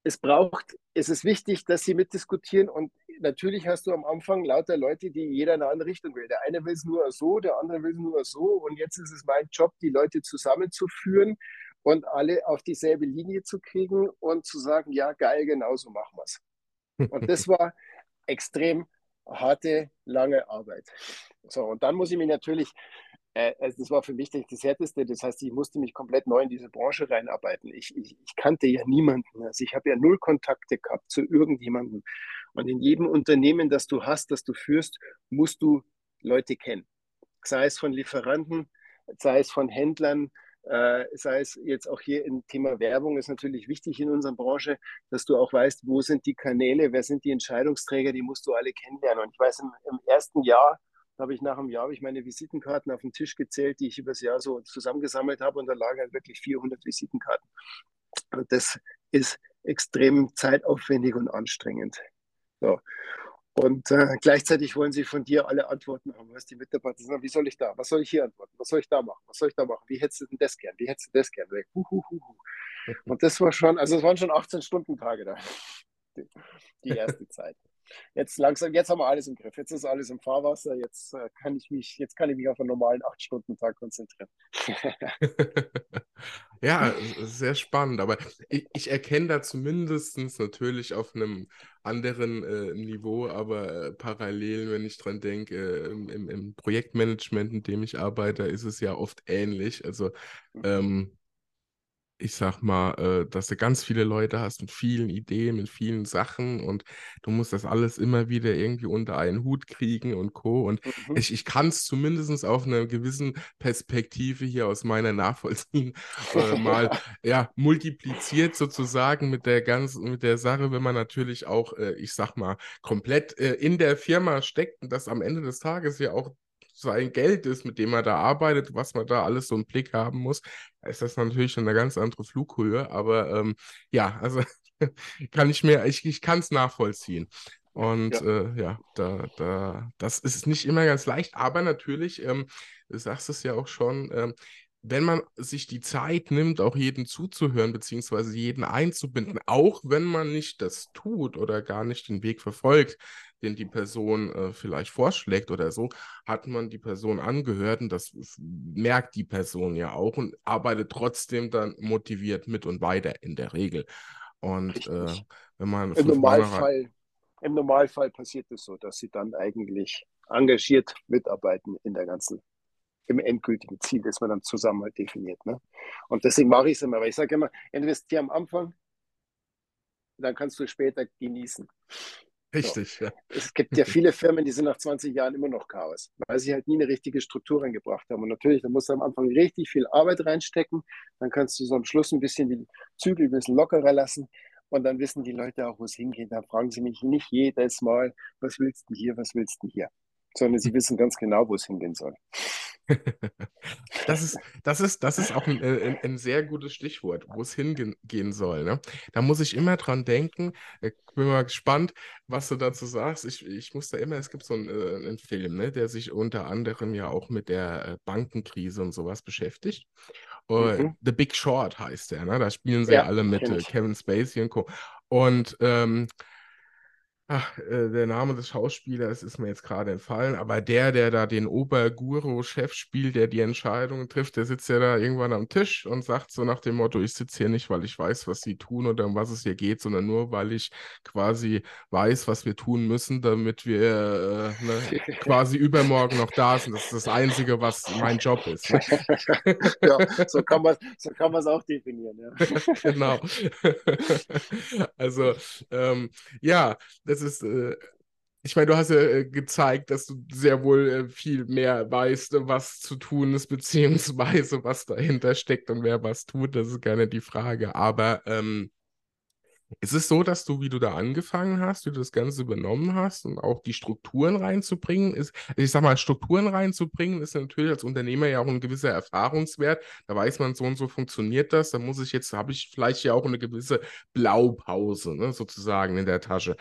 es braucht, es ist wichtig, dass sie mitdiskutieren und natürlich hast du am Anfang lauter Leute, die jeder in eine andere Richtung will. Der eine will es nur so, der andere will es nur so und jetzt ist es mein Job, die Leute zusammenzuführen und alle auf dieselbe Linie zu kriegen und zu sagen, ja geil, genau so machen wir es. Und das war extrem harte, lange Arbeit. So, und dann muss ich mich natürlich das war für mich das Härteste. Das heißt, ich musste mich komplett neu in diese Branche reinarbeiten. Ich, ich, ich kannte ja niemanden. Also ich habe ja null Kontakte gehabt zu irgendjemandem. Und in jedem Unternehmen, das du hast, das du führst, musst du Leute kennen. Sei es von Lieferanten, sei es von Händlern, äh, sei es jetzt auch hier im Thema Werbung, ist natürlich wichtig in unserer Branche, dass du auch weißt, wo sind die Kanäle, wer sind die Entscheidungsträger, die musst du alle kennenlernen. Und ich weiß, im, im ersten Jahr habe ich nach einem Jahr ich meine Visitenkarten auf den Tisch gezählt, die ich übers Jahr so zusammengesammelt habe und da lagen halt wirklich 400 Visitenkarten. Und das ist extrem zeitaufwendig und anstrengend. So. Und äh, gleichzeitig wollen sie von dir alle Antworten haben, was die Mitarbeiter sagen, wie soll ich da, was soll ich hier antworten, was soll ich da machen, was soll ich da machen, wie hättest du denn das gern, wie hättest du das gern? Und das war schon, also es waren schon 18 Stunden Tage da, die, die erste Zeit jetzt langsam, jetzt haben wir alles im Griff. Jetzt ist alles im Fahrwasser. Jetzt äh, kann ich mich, jetzt kann ich mich auf einen normalen 8-Stunden-Tag konzentrieren. ja, sehr spannend. Aber ich, ich erkenne da zumindest natürlich auf einem anderen äh, Niveau, aber äh, parallel, wenn ich dran denke, äh, im, im, Projektmanagement, in dem ich arbeite, ist es ja oft ähnlich. Also mhm. ähm, ich sag mal, äh, dass du ganz viele Leute hast mit vielen Ideen, mit vielen Sachen und du musst das alles immer wieder irgendwie unter einen Hut kriegen und Co. Und mhm. ich, ich kann es zumindest auf einer gewissen Perspektive hier aus meiner nachvollziehen, äh, mal ja, multipliziert sozusagen mit der ganzen, mit der Sache, wenn man natürlich auch, äh, ich sag mal, komplett äh, in der Firma steckt und das am Ende des Tages ja auch sein Geld ist, mit dem er da arbeitet, was man da alles so im Blick haben muss, ist das natürlich schon eine ganz andere Flughöhe. Aber ähm, ja, also kann ich mir, ich, ich kann es nachvollziehen. Und ja, äh, ja da, da, das ist nicht immer ganz leicht, aber natürlich, ähm, du sagst es ja auch schon, ähm, wenn man sich die Zeit nimmt, auch jeden zuzuhören, beziehungsweise jeden einzubinden, auch wenn man nicht das tut oder gar nicht den Weg verfolgt, den die Person äh, vielleicht vorschlägt oder so, hat man die Person angehört und das merkt die Person ja auch und arbeitet trotzdem dann motiviert mit und weiter in der Regel. Und äh, wenn man Im Normalfall, im Normalfall passiert es so, dass sie dann eigentlich engagiert mitarbeiten in der ganzen im endgültigen Ziel, das man dann zusammen halt definiert. Ne? Und deswegen mache ich es immer, weil ich sage immer, investiere am Anfang, dann kannst du später genießen. Richtig, so. ja. Es gibt ja viele Firmen, die sind nach 20 Jahren immer noch Chaos, weil sie halt nie eine richtige Struktur reingebracht haben. Und natürlich, da musst du am Anfang richtig viel Arbeit reinstecken, dann kannst du so am Schluss ein bisschen die Zügel ein bisschen lockerer lassen und dann wissen die Leute auch, wo es hingeht. Dann fragen sie mich nicht jedes Mal, was willst du hier, was willst du hier, sondern sie wissen ganz genau, wo es hingehen soll. Das ist, das ist, das ist auch ein, äh, ein, ein sehr gutes Stichwort, wo es hingehen soll. Ne? Da muss ich immer dran denken. Ich bin mal gespannt, was du dazu sagst. Ich, ich muss da immer, es gibt so einen, äh, einen Film, ne, der sich unter anderem ja auch mit der äh, Bankenkrise und sowas beschäftigt. Mhm. The Big Short heißt der, ne? Da spielen sie ja, alle mit Kevin Spacey und Co. Und ähm, Ach, äh, der Name des Schauspielers ist mir jetzt gerade entfallen, aber der, der da den Oberguru-Chef spielt, der die Entscheidungen trifft, der sitzt ja da irgendwann am Tisch und sagt so nach dem Motto, ich sitze hier nicht, weil ich weiß, was sie tun oder um was es hier geht, sondern nur, weil ich quasi weiß, was wir tun müssen, damit wir äh, ne, quasi übermorgen noch da sind. Das ist das Einzige, was mein Job ist. Ne? ja, so kann man so es auch definieren. Ja. genau. also, ähm, ja, das das ist, äh, ich meine, du hast ja äh, gezeigt, dass du sehr wohl äh, viel mehr weißt, was zu tun ist, beziehungsweise was dahinter steckt und wer was tut. Das ist gerne die Frage. Aber ähm, ist es so, dass du, wie du da angefangen hast, wie du das Ganze übernommen hast und auch die Strukturen reinzubringen, ist, ich sag mal, Strukturen reinzubringen, ist natürlich als Unternehmer ja auch ein gewisser Erfahrungswert. Da weiß man, so und so funktioniert das. Da muss ich jetzt, habe ich vielleicht ja auch eine gewisse Blaupause, ne, sozusagen in der Tasche.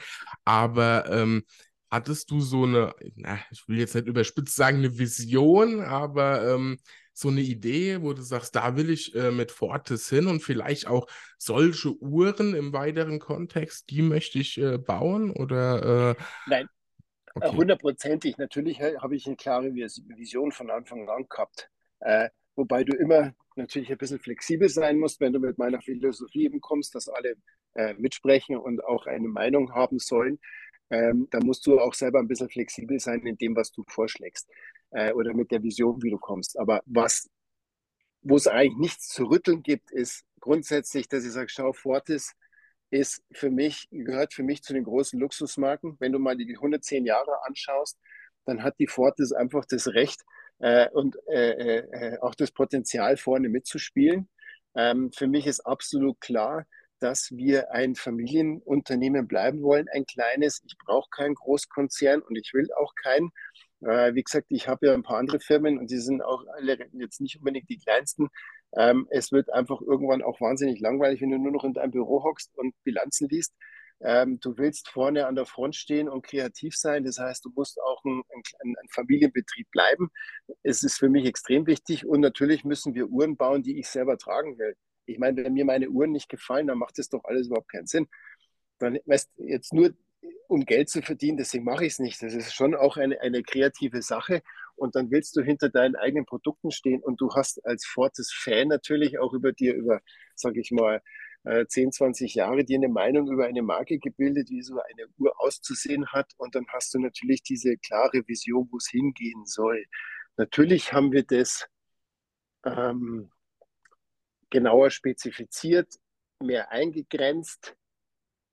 Aber ähm, hattest du so eine, na, ich will jetzt nicht überspitzt sagen, eine Vision, aber ähm, so eine Idee, wo du sagst, da will ich äh, mit Fortis hin und vielleicht auch solche Uhren im weiteren Kontext, die möchte ich äh, bauen oder? Äh... Nein, okay. hundertprozentig. Natürlich habe ich eine klare Vision von Anfang an gehabt. Äh, wobei du immer natürlich ein bisschen flexibel sein musst, wenn du mit meiner Philosophie eben kommst, dass alle äh, mitsprechen und auch eine Meinung haben sollen. Ähm, da musst du auch selber ein bisschen flexibel sein in dem, was du vorschlägst äh, oder mit der Vision, wie du kommst. Aber was, wo es eigentlich nichts zu rütteln gibt, ist grundsätzlich, dass ich sage, schau, Fortis ist für mich, gehört für mich zu den großen Luxusmarken. Wenn du mal die 110 Jahre anschaust, dann hat die Fortis einfach das Recht äh, und äh, äh, auch das Potenzial, vorne mitzuspielen. Ähm, für mich ist absolut klar, dass wir ein Familienunternehmen bleiben wollen, ein kleines. Ich brauche keinen Großkonzern und ich will auch keinen. Äh, wie gesagt, ich habe ja ein paar andere Firmen und die sind auch alle jetzt nicht unbedingt die kleinsten. Ähm, es wird einfach irgendwann auch wahnsinnig langweilig, wenn du nur noch in deinem Büro hockst und Bilanzen liest. Ähm, du willst vorne an der Front stehen und kreativ sein. Das heißt, du musst auch ein, ein, ein, Familienbetrieb bleiben. Es ist für mich extrem wichtig. Und natürlich müssen wir Uhren bauen, die ich selber tragen will. Ich meine, wenn mir meine Uhren nicht gefallen, dann macht das doch alles überhaupt keinen Sinn. Dann, weißt jetzt nur um Geld zu verdienen, deswegen mache ich es nicht. Das ist schon auch eine, eine kreative Sache. Und dann willst du hinter deinen eigenen Produkten stehen und du hast als Fortes-Fan natürlich auch über dir, über, sage ich mal, 10, äh, 20 Jahre dir eine Meinung über eine Marke gebildet, wie so eine Uhr auszusehen hat. Und dann hast du natürlich diese klare Vision, wo es hingehen soll. Natürlich haben wir das ähm, genauer spezifiziert, mehr eingegrenzt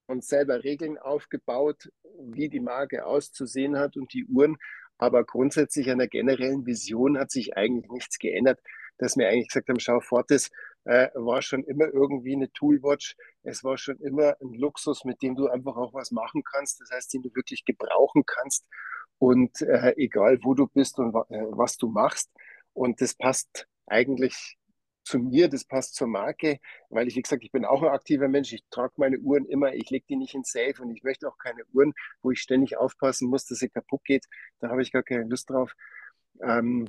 und selber Regeln aufgebaut, wie die Marke auszusehen hat und die Uhren. Aber grundsätzlich an der generellen Vision hat sich eigentlich nichts geändert, dass wir eigentlich gesagt haben, schau, Fortis äh, war schon immer irgendwie eine Toolwatch. Es war schon immer ein Luxus, mit dem du einfach auch was machen kannst. Das heißt, den du wirklich gebrauchen kannst. Und äh, egal, wo du bist und äh, was du machst. Und das passt eigentlich zu mir, das passt zur Marke, weil ich, wie gesagt, ich bin auch ein aktiver Mensch. Ich trage meine Uhren immer, ich lege die nicht in Safe und ich möchte auch keine Uhren, wo ich ständig aufpassen muss, dass sie kaputt geht. Da habe ich gar keine Lust drauf. Ähm,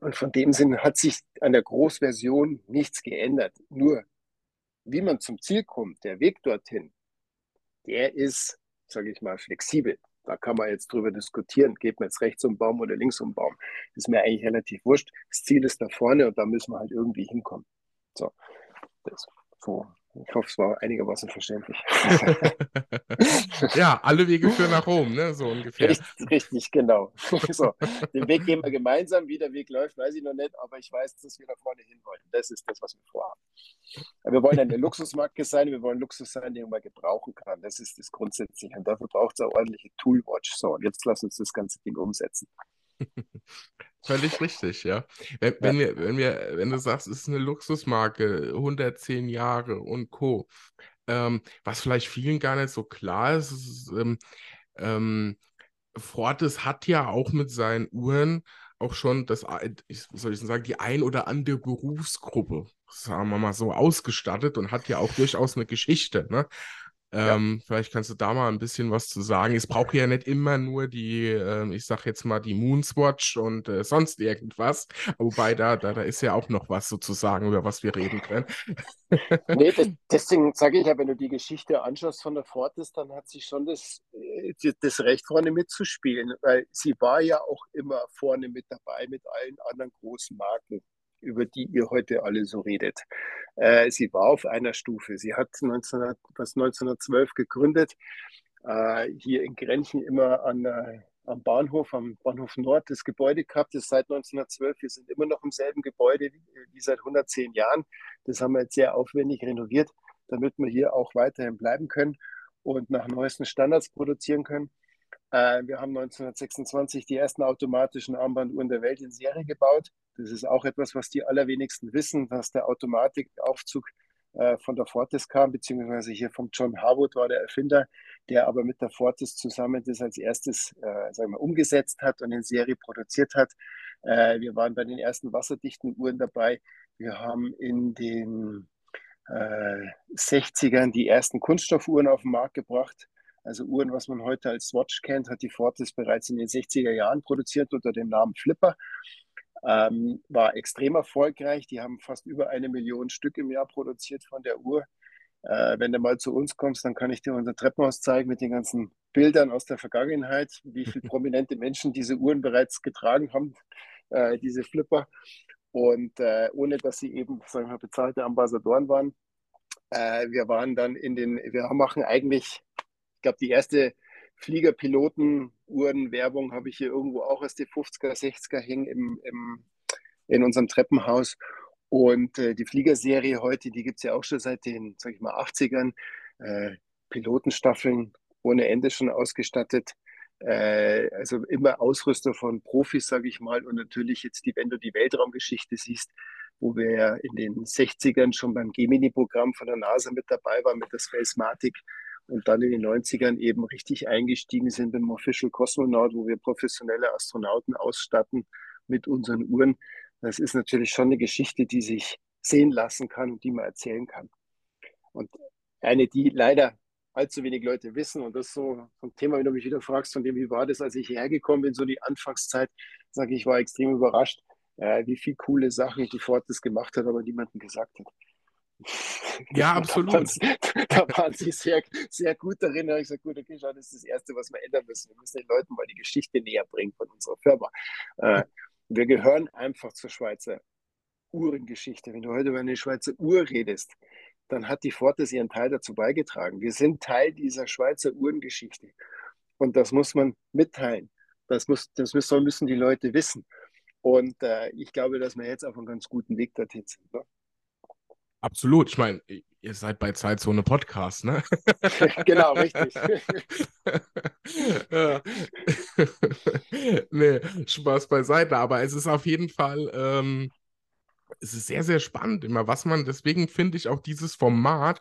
und von dem Sinn hat sich an der Großversion nichts geändert. Nur, wie man zum Ziel kommt, der Weg dorthin, der ist, sage ich mal, flexibel. Da kann man jetzt drüber diskutieren, geht man jetzt rechts um Baum oder links um Baum. Das ist mir eigentlich relativ wurscht. Das Ziel ist da vorne und da müssen wir halt irgendwie hinkommen. So, das, so ich hoffe, es war einigermaßen verständlich. ja, alle Wege führen nach Rom, ne? so ungefähr. Richtig, richtig genau. so, den Weg gehen wir gemeinsam. Wie der Weg läuft, weiß ich noch nicht, aber ich weiß, dass wir da vorne hin wollen. Das ist das, was wir vorhaben. Wir wollen eine Luxusmarke sein, wir wollen Luxus sein, den man gebrauchen kann. Das ist das Grundsätzliche. Und dafür braucht es eine ordentliche Toolwatch. So, und jetzt lass uns das ganze Ding umsetzen. Völlig richtig, ja. Wenn, ja. wenn, wir, wenn, wir, wenn du sagst, es ist eine Luxusmarke, 110 Jahre und Co., ähm, was vielleicht vielen gar nicht so klar ist, ist ähm, ähm, Fortis hat ja auch mit seinen Uhren auch schon das, ich, soll ich sagen, die ein oder andere Berufsgruppe, sagen wir mal so, ausgestattet und hat ja auch durchaus eine Geschichte. Ne? Ähm, ja. Vielleicht kannst du da mal ein bisschen was zu sagen. Es braucht ja nicht immer nur die, äh, ich sag jetzt mal, die Moonswatch und äh, sonst irgendwas. Wobei da, da, da ist ja auch noch was sozusagen, über was wir reden können. nee, das, deswegen sage ich ja, wenn du die Geschichte anschaust von der Fortis, dann hat sie schon das, äh, das Recht, vorne mitzuspielen, weil sie war ja auch immer vorne mit dabei mit allen anderen großen Marken über die ihr heute alle so redet. Äh, sie war auf einer Stufe. Sie hat 19, was 1912 gegründet, äh, hier in Grenchen immer an, äh, am Bahnhof, am Bahnhof Nord das Gebäude gehabt. Das ist seit 1912. Wir sind immer noch im selben Gebäude wie, wie seit 110 Jahren. Das haben wir jetzt sehr aufwendig renoviert, damit wir hier auch weiterhin bleiben können und nach neuesten Standards produzieren können. Äh, wir haben 1926 die ersten automatischen Armbanduhren der Welt in Serie gebaut. Das ist auch etwas, was die allerwenigsten wissen, dass der Automatikaufzug äh, von der Fortis kam, beziehungsweise hier vom John Harwood war der Erfinder, der aber mit der Fortis zusammen das als erstes äh, sagen wir, umgesetzt hat und in Serie produziert hat. Äh, wir waren bei den ersten wasserdichten Uhren dabei. Wir haben in den äh, 60ern die ersten Kunststoffuhren auf den Markt gebracht. Also Uhren, was man heute als Swatch kennt, hat die Fortis bereits in den 60er Jahren produziert unter dem Namen Flipper. Ähm, war extrem erfolgreich. Die haben fast über eine Million Stück im Jahr produziert von der Uhr. Äh, wenn du mal zu uns kommst, dann kann ich dir unser Treppenhaus zeigen mit den ganzen Bildern aus der Vergangenheit, wie viele prominente Menschen diese Uhren bereits getragen haben, äh, diese Flipper. Und äh, ohne dass sie eben, sagen wir, bezahlte Ambassadoren waren. Äh, wir waren dann in den, wir machen eigentlich glaube, die erste Fliegerpiloten-Uhren-Werbung habe ich hier irgendwo auch aus den 50er, 60er hängen im, im, in unserem Treppenhaus. Und äh, die Fliegerserie heute, die gibt es ja auch schon seit den, sag ich mal, 80ern. Äh, Pilotenstaffeln ohne Ende schon ausgestattet. Äh, also immer Ausrüster von Profis, sage ich mal. Und natürlich jetzt, die, wenn du die Weltraumgeschichte siehst, wo wir ja in den 60ern schon beim Gemini-Programm von der NASA mit dabei waren, mit der Spacematic, und dann in den 90ern eben richtig eingestiegen sind beim Official Cosmonaut, wo wir professionelle Astronauten ausstatten mit unseren Uhren. Das ist natürlich schon eine Geschichte, die sich sehen lassen kann und die man erzählen kann. Und eine, die leider allzu wenig Leute wissen, und das ist so ein Thema, wenn du mich wieder fragst, von dem, wie war das, als ich hierher gekommen bin, so die Anfangszeit, sage ich, war extrem überrascht, äh, wie viele coole Sachen die Fortis gemacht hat, aber niemandem gesagt hat. Ja, absolut. Da waren, sie sehr, sehr gut darin. Da habe ich gesagt, gut, okay, schau, das ist das Erste, was wir ändern müssen. Wir müssen den Leuten mal die Geschichte näher bringen von unserer Firma. Äh, wir gehören einfach zur Schweizer Uhrengeschichte. Wenn du heute über eine Schweizer Uhr redest, dann hat die Fortis ihren Teil dazu beigetragen. Wir sind Teil dieser Schweizer Uhrengeschichte. Und das muss man mitteilen. Das, muss, das müssen, müssen die Leute wissen. Und äh, ich glaube, dass wir jetzt auf einem ganz guten Weg dorthin sind. Ne? Absolut. Ich meine, ihr seid bei Zeitzone Podcast, ne? genau, richtig. nee, Spaß beiseite. Aber es ist auf jeden Fall, ähm, es ist sehr, sehr spannend immer, was man, deswegen finde ich auch dieses Format,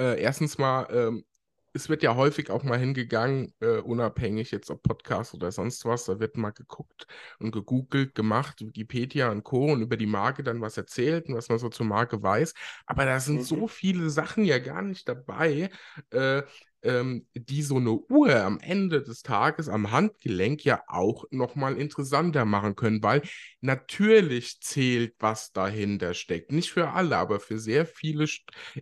äh, erstens mal ähm, es wird ja häufig auch mal hingegangen, äh, unabhängig jetzt ob Podcast oder sonst was, da wird mal geguckt und gegoogelt, gemacht, Wikipedia und Co. und über die Marke dann was erzählt und was man so zur Marke weiß. Aber da sind mhm. so viele Sachen ja gar nicht dabei, äh, ähm, die so eine Uhr am Ende des Tages am Handgelenk ja auch nochmal interessanter machen können, weil natürlich zählt, was dahinter steckt. Nicht für alle, aber für sehr viele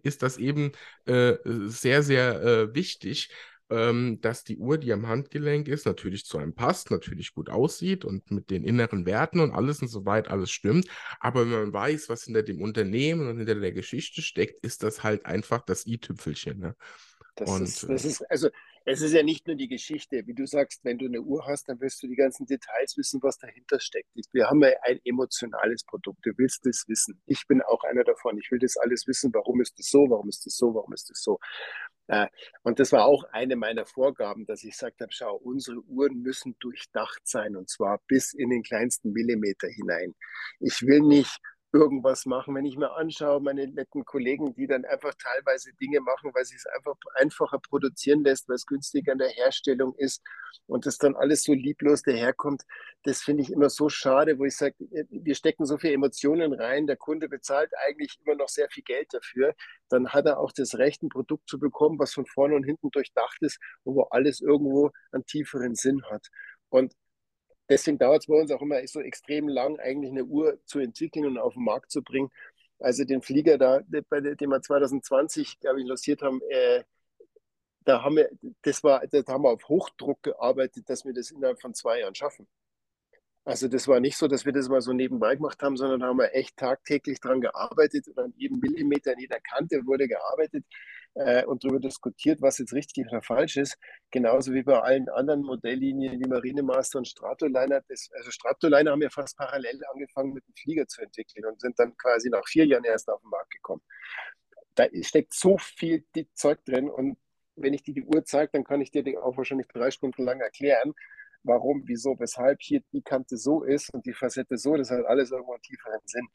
ist das eben äh, sehr, sehr äh, wichtig. Ähm, dass die Uhr, die am Handgelenk ist, natürlich zu einem passt, natürlich gut aussieht und mit den inneren Werten und alles und so weit alles stimmt. Aber wenn man weiß, was hinter dem Unternehmen und hinter der Geschichte steckt, ist das halt einfach das i-Tüpfelchen. Ne? Das, und, ist, das ist, also es ist ja nicht nur die Geschichte, wie du sagst, wenn du eine Uhr hast, dann wirst du die ganzen Details wissen, was dahinter steckt. Wir haben ja ein emotionales Produkt, du willst das wissen. Ich bin auch einer davon, ich will das alles wissen, warum ist das so, warum ist das so, warum ist das so. Äh, und das war auch eine meiner Vorgaben, dass ich gesagt habe, schau, unsere Uhren müssen durchdacht sein und zwar bis in den kleinsten Millimeter hinein. Ich will nicht irgendwas machen. Wenn ich mir anschaue, meine netten Kollegen, die dann einfach teilweise Dinge machen, weil sie es einfach einfacher produzieren lässt, weil es günstiger in der Herstellung ist und das dann alles so lieblos daherkommt, das finde ich immer so schade, wo ich sage, wir stecken so viele Emotionen rein, der Kunde bezahlt eigentlich immer noch sehr viel Geld dafür, dann hat er auch das Recht, ein Produkt zu bekommen, was von vorne und hinten durchdacht ist und wo alles irgendwo einen tieferen Sinn hat. Und deswegen dauert es bei uns auch immer so extrem lang, eigentlich eine Uhr zu entwickeln und auf den Markt zu bringen. Also den Flieger da, den wir 2020, glaube ich, lanciert haben, äh, da haben wir, das war, da haben wir auf Hochdruck gearbeitet, dass wir das innerhalb von zwei Jahren schaffen. Also das war nicht so, dass wir das mal so nebenbei gemacht haben, sondern da haben wir echt tagtäglich dran gearbeitet und an jedem Millimeter, an jeder Kante wurde gearbeitet äh, und darüber diskutiert, was jetzt richtig oder falsch ist. Genauso wie bei allen anderen Modelllinien wie Marinemaster und Stratoliner. Das, also Stratoliner haben ja fast parallel angefangen mit dem Flieger zu entwickeln und sind dann quasi nach vier Jahren erst auf den Markt gekommen. Da steckt so viel Zeug drin und wenn ich dir die Uhr zeige, dann kann ich dir auch wahrscheinlich drei Stunden lang erklären warum, wieso, weshalb hier die Kante so ist und die Facette so, das hat alles irgendwo einen tieferen Sinn.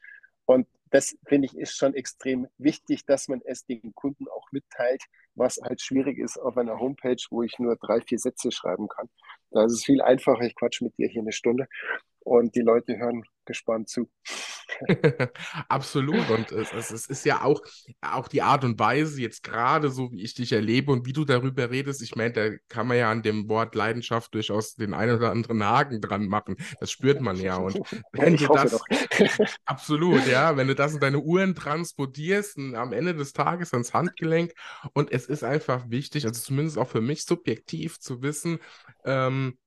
Und das finde ich ist schon extrem wichtig, dass man es den Kunden auch mitteilt, was halt schwierig ist auf einer Homepage, wo ich nur drei, vier Sätze schreiben kann. Da ist es viel einfacher, ich quatsch mit dir hier eine Stunde und die Leute hören gespannt zu. Absolut. Und es, es, es, ist ja auch, auch die Art und Weise, jetzt gerade so, wie ich dich erlebe und wie du darüber redest. Ich meine, da kann man ja an dem Wort Leidenschaft durchaus den einen oder anderen Haken dran machen. Das spürt man ja. Und wenn ich du das. absolut, ja. Wenn du das in deine Uhren transportierst, am Ende des Tages ans Handgelenk. Und es ist einfach wichtig, also zumindest auch für mich subjektiv zu wissen, ähm,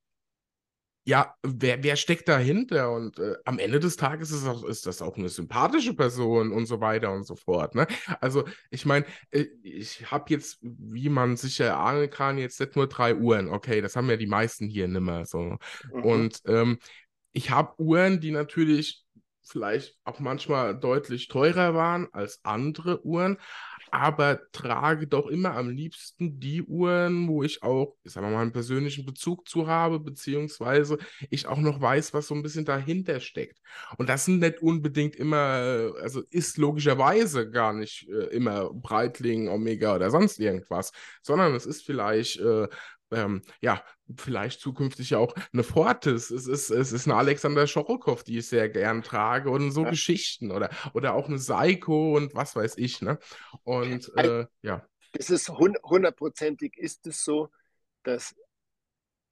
ja, wer, wer steckt dahinter? Und äh, am Ende des Tages ist, auch, ist das auch eine sympathische Person und so weiter und so fort. Ne? Also, ich meine, äh, ich habe jetzt, wie man sicher erahnen kann, jetzt nicht nur drei Uhren. Okay, das haben ja die meisten hier nimmer so. Mhm. Und ähm, ich habe Uhren, die natürlich vielleicht auch manchmal deutlich teurer waren als andere Uhren, aber trage doch immer am liebsten die Uhren, wo ich auch, ich sag mal, einen persönlichen Bezug zu habe, beziehungsweise ich auch noch weiß, was so ein bisschen dahinter steckt. Und das sind nicht unbedingt immer, also ist logischerweise gar nicht äh, immer Breitling, Omega oder sonst irgendwas, sondern es ist vielleicht äh, ähm, ja, vielleicht zukünftig auch eine Fortis. Es ist, es ist eine Alexander Schorokow, die ich sehr gern trage und so ja. Geschichten oder, oder auch eine Psycho und was weiß ich. Ne? Und äh, ja. Es ist hundertprozentig ist es so, dass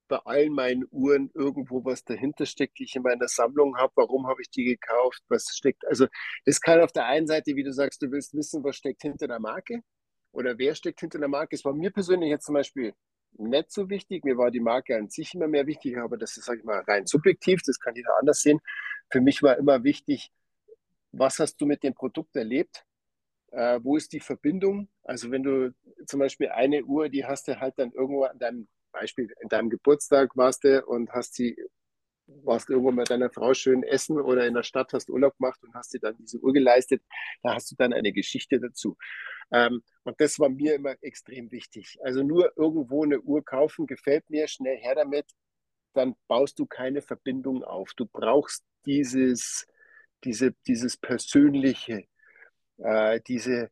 bei allen meinen Uhren irgendwo was dahinter steckt, die ich in meiner Sammlung habe. Warum habe ich die gekauft? Was steckt? Also, das kann auf der einen Seite, wie du sagst, du willst wissen, was steckt hinter der Marke oder wer steckt hinter der Marke. Es war mir persönlich jetzt zum Beispiel nicht so wichtig. Mir war die Marke an sich immer mehr wichtig, aber das ist, sage ich mal, rein subjektiv, das kann jeder anders sehen. Für mich war immer wichtig, was hast du mit dem Produkt erlebt? Äh, wo ist die Verbindung? Also wenn du zum Beispiel eine Uhr, die hast du halt dann irgendwo an deinem Beispiel, in deinem Geburtstag warst du und hast sie warst irgendwo mit deiner Frau schön essen oder in der Stadt hast Urlaub gemacht und hast dir dann diese Uhr geleistet, da hast du dann eine Geschichte dazu. Ähm, und das war mir immer extrem wichtig. Also nur irgendwo eine Uhr kaufen, gefällt mir, schnell her damit, dann baust du keine Verbindung auf. Du brauchst dieses, diese, dieses Persönliche, äh, diese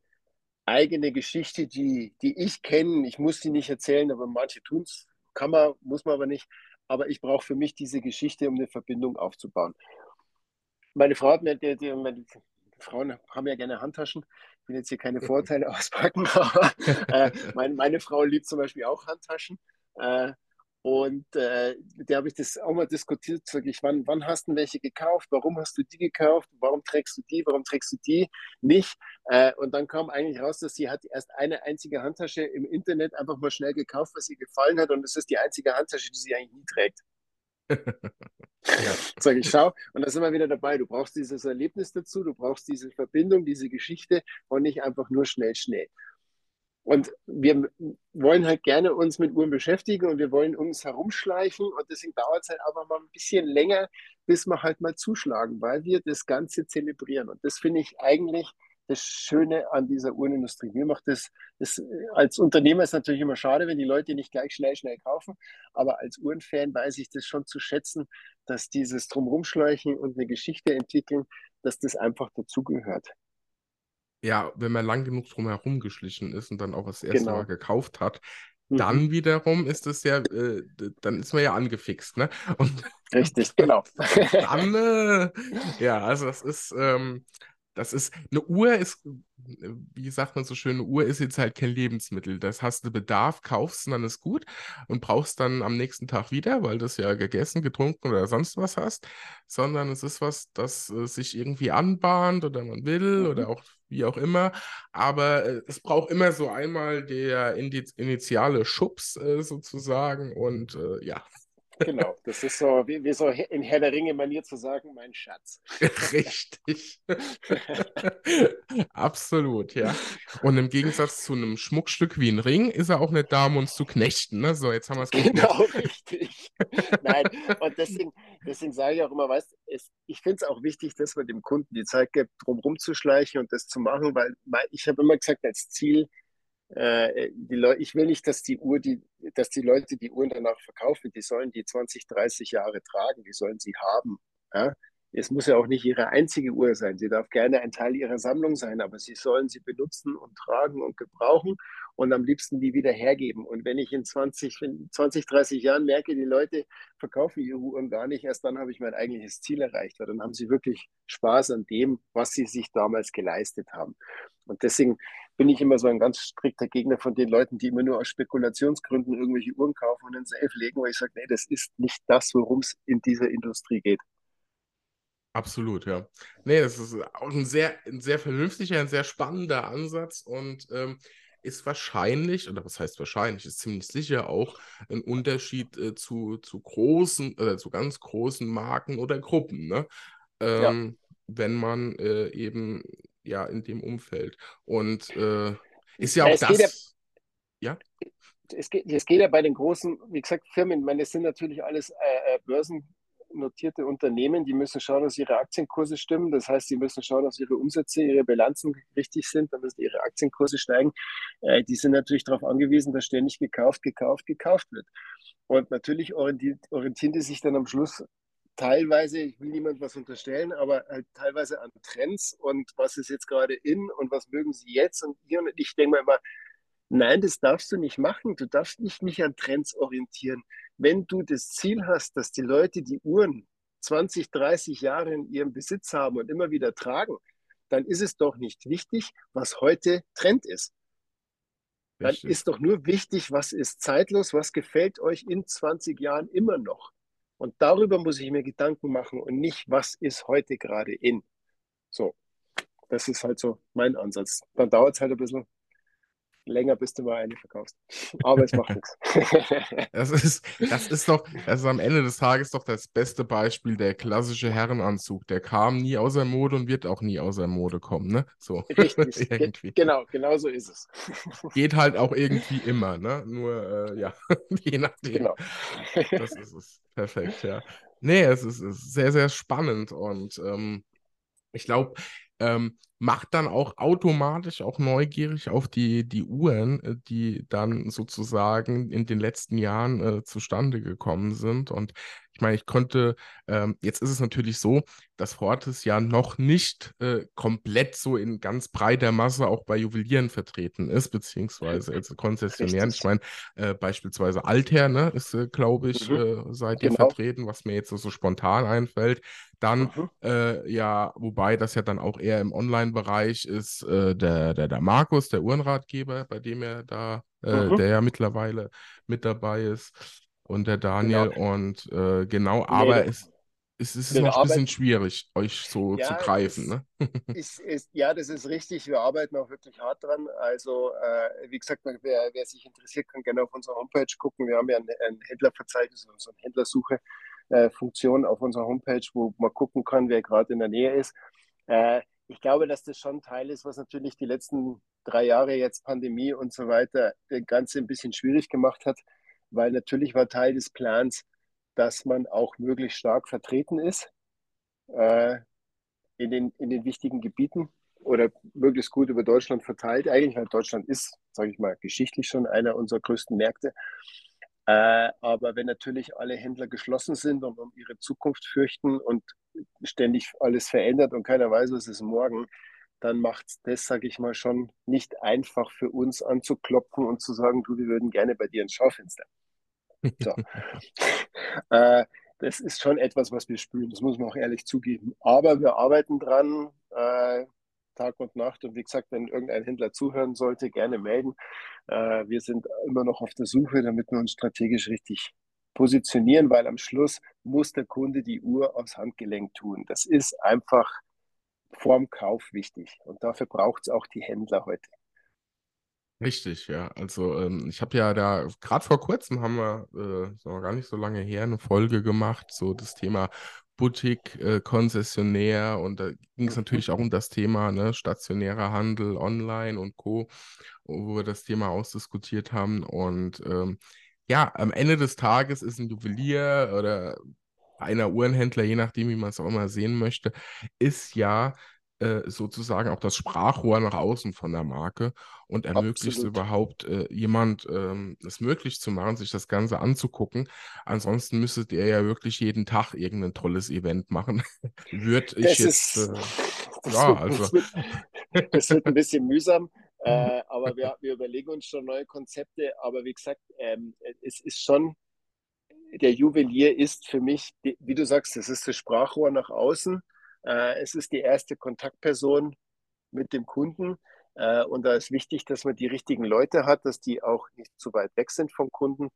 eigene Geschichte, die, die ich kenne. Ich muss sie nicht erzählen, aber manche tun es, kann man, muss man aber nicht. Aber ich brauche für mich diese Geschichte, um eine Verbindung aufzubauen. Meine Frau hat mir, die, die, meine Frauen haben ja gerne Handtaschen. Ich will jetzt hier keine Vorteile auspacken, aber äh, meine, meine, Frau liebt zum Beispiel auch Handtaschen. Äh, und äh, mit der habe ich das auch mal diskutiert. Sag ich, wann, wann hast du welche gekauft? Warum hast du die gekauft? Warum trägst du die? Warum trägst du die nicht? Äh, und dann kam eigentlich raus, dass sie hat erst eine einzige Handtasche im Internet einfach mal schnell gekauft, was ihr gefallen hat. Und es ist die einzige Handtasche, die sie eigentlich nie trägt. ja. Sag ich, schau, und da sind wir wieder dabei. Du brauchst dieses Erlebnis dazu, du brauchst diese Verbindung, diese Geschichte und nicht einfach nur schnell, schnell. Und wir wollen halt gerne uns mit Uhren beschäftigen und wir wollen uns herumschleichen und deswegen dauert es halt einfach mal ein bisschen länger, bis wir halt mal zuschlagen, weil wir das Ganze zelebrieren. Und das finde ich eigentlich das Schöne an dieser Uhrenindustrie. Mir macht das, das als Unternehmer ist natürlich immer schade, wenn die Leute nicht gleich schnell, schnell kaufen. Aber als Uhrenfan weiß ich das schon zu schätzen, dass dieses Drumrumschleichen und eine Geschichte entwickeln, dass das einfach dazugehört. Ja, wenn man lang genug drumherum geschlichen ist und dann auch das erste Genau. Mal gekauft hat, Mhm. dann wiederum ist es ja, äh, dann ist man ja angefixt, ne? Und Richtig, genau. dann, äh, ja, also das ist, ähm, das ist, eine Uhr ist, wie sagt man so schön, eine Uhr ist jetzt halt kein Lebensmittel. Das hast du Bedarf, kaufst und dann ist gut und brauchst dann am nächsten Tag wieder, weil du es ja gegessen, getrunken oder sonst was hast, sondern es ist was, das äh, sich irgendwie anbahnt oder man will oder Mhm. auch wie auch immer. Aber äh, es braucht immer so einmal der initiale Schubs äh, sozusagen und äh, ja. Genau, das ist so, wie, wie so in Herr der Ringe-Manier zu sagen, mein Schatz. Richtig. Absolut, ja. Und im Gegensatz zu einem Schmuckstück wie ein Ring ist er auch nicht da, um uns zu knechten. Ne? So, jetzt haben wir es Genau, richtig. Nein, und deswegen, deswegen sage ich auch immer, weißt es, ich finde es auch wichtig, dass man dem Kunden die Zeit gibt, drum rumzuschleichen und das zu machen, weil ich habe immer gesagt, als Ziel, äh, ich will nicht, dass die Uhr, die, dass die Leute die Uhren danach verkaufen, die sollen die 20, 30 Jahre tragen, die sollen sie haben. Ja? Es muss ja auch nicht ihre einzige Uhr sein. Sie darf gerne ein Teil ihrer Sammlung sein, aber sie sollen sie benutzen und tragen und gebrauchen und am liebsten die wieder hergeben. Und wenn ich in 20, 20 30 Jahren merke, die Leute verkaufen ihre Uhren gar nicht, erst dann habe ich mein eigentliches Ziel erreicht, weil dann haben sie wirklich Spaß an dem, was sie sich damals geleistet haben. Und deswegen bin ich immer so ein ganz strikter Gegner von den Leuten, die immer nur aus Spekulationsgründen irgendwelche Uhren kaufen und in Safe legen, weil ich sage, nee, das ist nicht das, worum es in dieser Industrie geht. Absolut, ja. Nee, das ist auch ein sehr, ein sehr vernünftiger, ein sehr spannender Ansatz und ähm, ist wahrscheinlich, oder was heißt wahrscheinlich, ist ziemlich sicher auch ein Unterschied äh, zu, zu großen, äh, zu ganz großen Marken oder Gruppen, ne? Ja. Ähm, wenn man äh, eben ja in dem Umfeld. Und äh, ist ja Ja, auch es geht ja- das. Ja, es geht, es geht ja bei den großen, wie gesagt, Firmen, ich meine, das sind natürlich alles äh, äh, börsennotierte Unternehmen, die müssen schauen, dass ihre Aktienkurse stimmen. Das heißt, sie müssen schauen, dass ihre Umsätze, ihre Bilanzen richtig sind, dann müssen ihre Aktienkurse steigen. Äh, die sind natürlich darauf angewiesen, dass ständig gekauft, gekauft, gekauft wird. Und natürlich orientieren die sich dann am Schluss teilweise, ich will niemand was unterstellen, aber halt teilweise an Trends und was ist jetzt gerade in und was mögen sie jetzt und hier und ich denke mir immer, Nein, das darfst du nicht machen. Du darfst dich nicht an Trends orientieren. Wenn du das Ziel hast, dass die Leute die Uhren 20, 30 Jahre in ihrem Besitz haben und immer wieder tragen, dann ist es doch nicht wichtig, was heute Trend ist. Dann ist doch nur wichtig, was ist zeitlos, was gefällt euch in 20 Jahren immer noch. Und darüber muss ich mir Gedanken machen und nicht, was ist heute gerade in. So, das ist halt so mein Ansatz. Dann dauert es halt ein bisschen länger, bis du mal eine verkaufst. Aber es macht nichts. Das ist, das ist doch, das ist am Ende des Tages doch das beste Beispiel, der klassische Herrenanzug. Der kam nie außer Mode und wird auch nie außer Mode kommen, ne? So. Richtig, ge irgendwie. genau, genau so ist es. Geht halt auch irgendwie immer, ne? Nur, äh, ja, je nachdem. Genau. Das ist es. Perfekt, ja. Nee, es ist, es ist sehr, sehr spannend und ähm, ich glaube, ähm, macht dann auch automatisch auch neugierig auf die, die Uhren, äh, die dann sozusagen in den letzten Jahren äh, zustande gekommen sind. Und ich meine, ich konnte, ähm, jetzt ist es natürlich so, dass Fortis ja noch nicht äh, komplett so in ganz breiter Masse auch bei Juwelieren vertreten ist, beziehungsweise jetzt Konzessionären. Ich meine, äh, beispielsweise Altair, ne, ist, äh, glaube ich, Mhm. äh, seid ihr Genau. vertreten, was mir jetzt so, so spontan einfällt. Dann Mhm. ja, wobei das ja dann auch eher im Online-Bereich ist, äh, der, der, der Markus, der Uhrenratgeber, bei dem er da, äh, Mhm. der ja mittlerweile mit dabei ist, und der Daniel. Und äh, genau, aber Nee, es, es ist wir noch ein bisschen arbeiten- schwierig, euch so zu Ja, greifen, das- ne? Ist, ist, ja, das ist richtig. Wir arbeiten auch wirklich hart dran. Also, äh, wie gesagt, wer, wer sich interessiert, kann gerne auf unserer Homepage gucken. Wir haben ja ein, ein Händlerverzeichnis, also eine Händlersuche-Funktion auf unserer Homepage, wo man gucken kann, wer gerade in der Nähe ist. Äh, ich glaube, dass das schon Teil ist, was natürlich die letzten drei Jahre jetzt Pandemie und so weiter das Ganze ein bisschen schwierig gemacht hat, weil natürlich war Teil des Plans, dass man auch möglichst stark vertreten ist. Äh, in den, in den wichtigen Gebieten. oder möglichst gut über Deutschland verteilt, eigentlich, weil Deutschland ist, sage ich mal, geschichtlich schon einer unserer größten Märkte. Äh, aber wenn natürlich alle Händler geschlossen sind und um ihre Zukunft fürchten und ständig alles verändert und keiner weiß, was ist morgen, dann macht es das, sage ich mal, schon nicht einfach für uns anzuklopfen und zu sagen, du, wir würden gerne bei dir ins Schaufenster. So. äh, das ist schon etwas, was wir spüren, das muss man auch ehrlich zugeben. Aber wir arbeiten dran, äh, Tag und Nacht. Und wie gesagt, wenn irgendein Händler zuhören sollte, gerne melden. Äh, wir sind immer noch auf der Suche, damit wir uns strategisch richtig positionieren, weil am Schluss muss der Kunde die Uhr aufs Handgelenk tun. Das ist einfach vorm Kauf wichtig. Und dafür braucht es auch die Händler heute. Richtig, ja. Also ähm, ich habe ja da, gerade vor kurzem haben wir, äh, ist gar nicht so lange her, eine Folge gemacht, so das Thema Boutique, äh, Konzessionär und da ging es natürlich auch um das Thema ne, stationärer Handel, Online und Co., wo wir das Thema ausdiskutiert haben. Und ähm, ja, am Ende des Tages ist ein Juwelier oder einer Uhrenhändler, je nachdem, wie man es auch immer sehen möchte, ist ja äh, sozusagen auch das Sprachrohr nach außen von der Marke und ermöglicht es überhaupt äh, jemand ähm, es möglich zu machen, sich das Ganze anzugucken. Ansonsten müsstet ihr ja wirklich jeden Tag irgendein tolles Event machen. Würde ich das jetzt. Ist, äh, ja, wird, also. Das wird, das wird ein bisschen mühsam. Äh, aber wir, wir überlegen uns schon neue Konzepte. Aber wie gesagt, ähm, es ist schon, der Juwelier ist für mich, wie du sagst, das ist das Sprachrohr nach außen. Äh, es ist die erste Kontaktperson mit dem Kunden. Äh, und da ist wichtig, dass man die richtigen Leute hat, dass die auch nicht zu weit weg sind vom Kunden.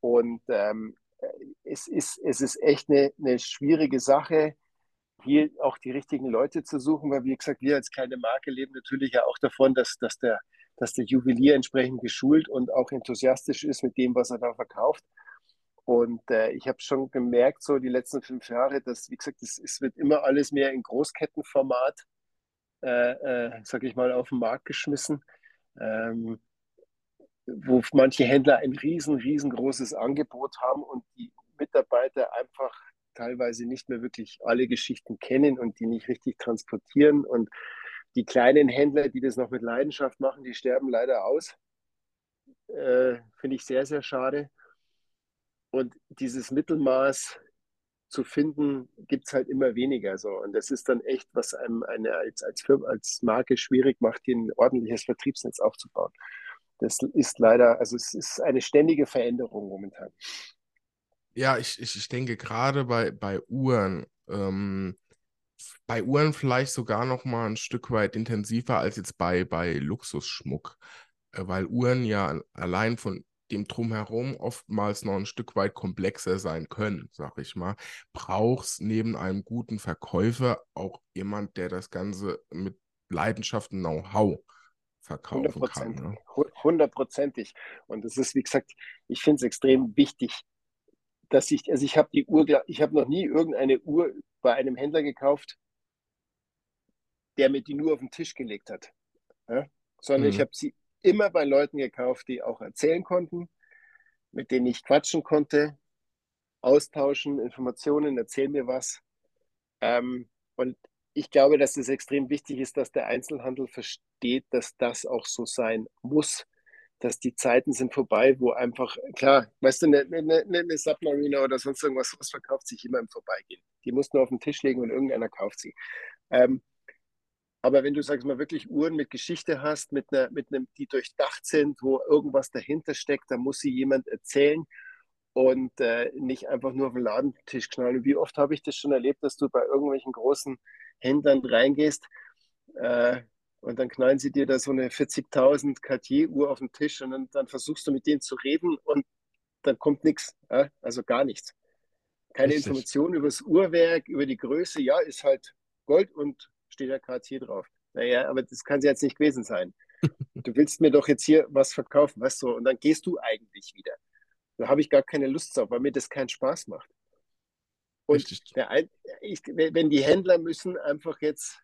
Und ähm, es, ist, es ist echt eine, eine schwierige Sache, hier auch die richtigen Leute zu suchen, weil wie gesagt, wir als kleine Marke leben natürlich ja auch davon, dass, dass, der, dass der Juwelier entsprechend geschult und auch enthusiastisch ist mit dem, was er da verkauft. Und äh, ich habe schon gemerkt, so die letzten fünf Jahre, dass, wie gesagt, es, wird immer alles mehr in Großkettenformat, äh, äh, sage ich mal, auf den Markt geschmissen, ähm, wo manche Händler ein riesen, riesengroßes Angebot haben und die Mitarbeiter einfach teilweise nicht mehr wirklich alle Geschichten kennen und die nicht richtig transportieren. Und die kleinen Händler, die das noch mit Leidenschaft machen, die sterben leider aus. Äh, Finde ich sehr, sehr schade. Und dieses Mittelmaß zu finden, gibt es halt immer weniger so. Und das ist dann echt, was einem eine als, als, Firma, als Marke schwierig macht, hier ein ordentliches Vertriebsnetz aufzubauen. Das ist leider, also es ist eine ständige Veränderung momentan. Ja, ich, ich, ich denke gerade bei, bei Uhren, ähm, bei Uhren vielleicht sogar noch mal ein Stück weit intensiver als jetzt bei, bei Luxusschmuck, äh, weil Uhren ja allein von dem Drumherum oftmals noch ein Stück weit komplexer sein können, sag ich mal, brauchst neben einem guten Verkäufer auch jemand, der das Ganze mit Leidenschaft und Know-how verkaufen kann. Ne? Hundertprozentig. Und das ist, wie gesagt, ich finde es extrem wichtig, dass ich, also ich habe die Uhr, ich habe noch nie irgendeine Uhr bei einem Händler gekauft, der mir die nur auf den Tisch gelegt hat. Ja? Sondern mhm. ich habe sie immer bei Leuten gekauft, die auch erzählen konnten, mit denen ich quatschen konnte, austauschen, Informationen, erzähl mir was. Ähm, und ich glaube, dass es extrem wichtig ist, dass der Einzelhandel versteht, dass das auch so sein muss, dass die Zeiten sind vorbei, wo einfach, klar, weißt du, eine, eine, eine Submariner oder sonst irgendwas, was verkauft sich immer im Vorbeigehen. Die muss nur auf den Tisch legen und irgendeiner kauft sie. Ähm, aber wenn du, sagst mal, wirklich Uhren mit Geschichte hast, mit einer, mit einem, die durchdacht sind, wo irgendwas dahinter steckt, dann muss sie jemand erzählen und äh, nicht einfach nur auf den Ladentisch knallen. Wie oft habe ich das schon erlebt, dass du bei irgendwelchen großen Händlern reingehst äh, und dann knallen sie dir da so eine 40.000 Cartier-Uhr auf den Tisch und dann, dann, versuchst du mit denen zu reden und dann kommt nichts, äh, also gar nichts. Keine Richtig. Information über das Uhrwerk, über die Größe. Ja, ist halt Gold und steht ja Quartier drauf. Naja, aber das kann es jetzt nicht gewesen sein. Du willst mir doch jetzt hier was verkaufen, weißt du, und dann gehst du eigentlich wieder. Da habe ich gar keine Lust drauf, weil mir das keinen Spaß macht. Und der, ich, wenn die Händler müssen einfach jetzt,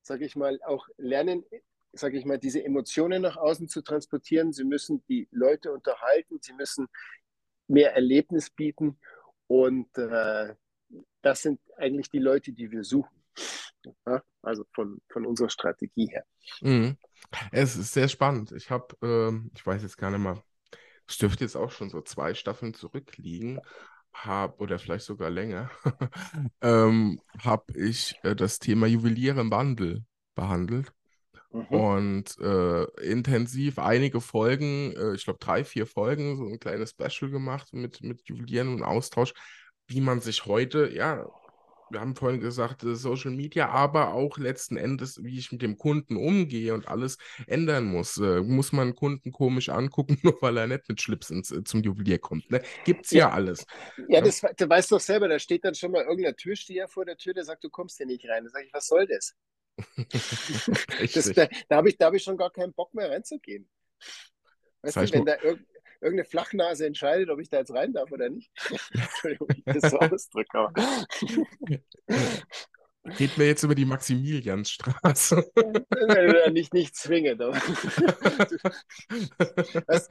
sage ich mal, auch lernen, sage ich mal, diese Emotionen nach außen zu transportieren. Sie müssen die Leute unterhalten, sie müssen mehr Erlebnis bieten. Und äh, das sind eigentlich die Leute, die wir suchen. Ja? Also von, von unserer Strategie her. Mhm. Es ist sehr spannend. Ich habe, ähm, ich weiß jetzt gar nicht mal, es dürfte jetzt auch schon so zwei Staffeln zurückliegen, habe, oder vielleicht sogar länger, ähm, habe ich äh, das Thema Juweliere im Wandel behandelt. Mhm. Und äh, intensiv einige Folgen, äh, ich glaube drei, vier Folgen, so ein kleines Special gemacht mit, mit Juwelieren und Austausch, wie man sich heute, ja, wir haben vorhin gesagt, äh, Social Media, aber auch letzten Endes, wie ich mit dem Kunden umgehe und alles ändern muss. Äh, muss man einen Kunden komisch angucken, nur weil er nicht mit Schlips ins, äh, zum Juwelier kommt. Ne? Gibt's ja, Ja, alles. ja Ja, das, du weißt doch selber, da steht dann schon mal irgendein Türsteher vor der Tür, der sagt, du kommst hier nicht rein. Da sage ich, was soll das? Das, da da habe ich, da hab ich schon gar keinen Bock mehr reinzugehen. Das Weißt du, heißt, wenn da irg irgendeine Flachnase entscheidet, ob ich da jetzt rein darf oder nicht. Entschuldigung, wie ich das so ausdrücke. Aber. reden wir jetzt über die Maximiliansstraße. Nicht, nicht zwingend. Weißt,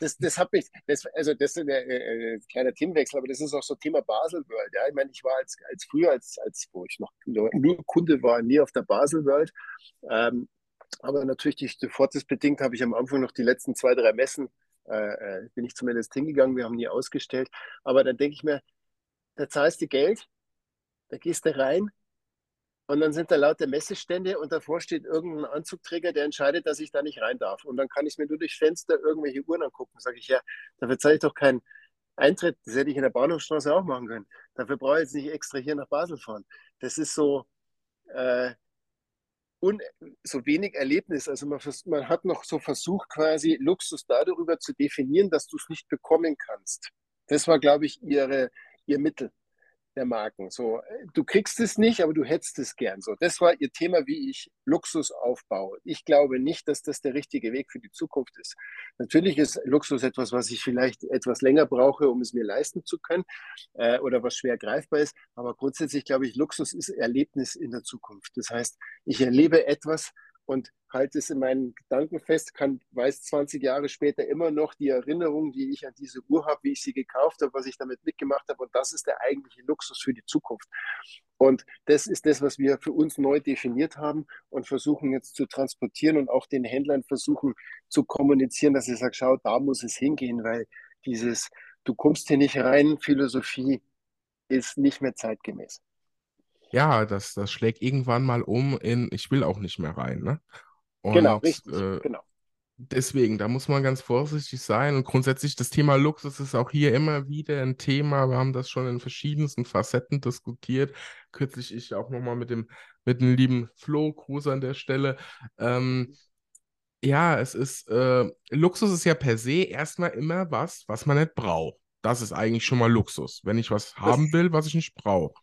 das, das hat mich, das, also das ist ein äh, äh, kleiner Themenwechsel, aber das ist auch so Thema Basel World. Ja? Ich meine, ich war als, als früher, als, als wo ich noch nur, Kunde war, nie auf der Basel World. Ähm, aber natürlich, die, bedingt habe ich am Anfang noch die letzten zwei, drei Messen, äh, äh, bin ich zumindest hingegangen, wir haben nie ausgestellt. Aber dann denke ich mir, da zahlst du Geld, da gehst du rein und dann sind da lauter Messestände und davor steht irgendein Anzugträger, der entscheidet, dass ich da nicht rein darf. Und dann kann ich mir nur durch Fenster irgendwelche Uhren angucken. Sage ich, ja, dafür zahle ich doch keinen Eintritt. Das hätte ich in der Bahnhofstraße auch machen können. Dafür brauche ich jetzt nicht extra hier nach Basel fahren. Das ist so, äh, un, so wenig Erlebnis. Also man, man hat noch so versucht, quasi Luxus darüber zu definieren, dass du es nicht bekommen kannst. Das war, glaube ich, ihre, ihr Mittel der Marken. So, äh, du kriegst es nicht, aber du hättest es gern. So, das war ihr Thema, wie ich Luxus aufbaue. Ich glaube nicht, dass das der richtige Weg für die Zukunft ist. Natürlich ist Luxus etwas, was ich vielleicht etwas länger brauche, um es mir leisten zu können, äh, oder was schwer greifbar ist. Aber grundsätzlich glaube ich, Luxus ist Erlebnis in der Zukunft. Das heißt, ich erlebe etwas und halte es in meinen Gedanken fest, kann, weiß 20 Jahre später immer noch die Erinnerung, die ich an diese Uhr habe, wie ich sie gekauft habe, was ich damit mitgemacht habe. Und das ist der eigentliche Luxus für die Zukunft. Und das ist das, was wir für uns neu definiert haben und versuchen jetzt zu transportieren und auch den Händlern versuchen zu kommunizieren, dass ich sage, schau, da muss es hingehen, weil dieses Du kommst hier nicht rein, Philosophie ist nicht mehr zeitgemäß. Ja, das, das schlägt irgendwann mal um in, ich will auch nicht mehr rein, ne? Genau, Und richtig, äh, genau. deswegen, da muss man ganz vorsichtig sein. Und grundsätzlich, das Thema Luxus ist auch hier immer wieder ein Thema. Wir haben das schon in verschiedensten Facetten diskutiert. Kürzlich ich auch nochmal mit dem, mit dem lieben Flo, Gruß an der Stelle. Ähm, ja, es ist, äh, Luxus ist ja per se erstmal immer was, was man nicht braucht. Das ist eigentlich schon mal Luxus, wenn ich was haben will, was ich nicht brauche.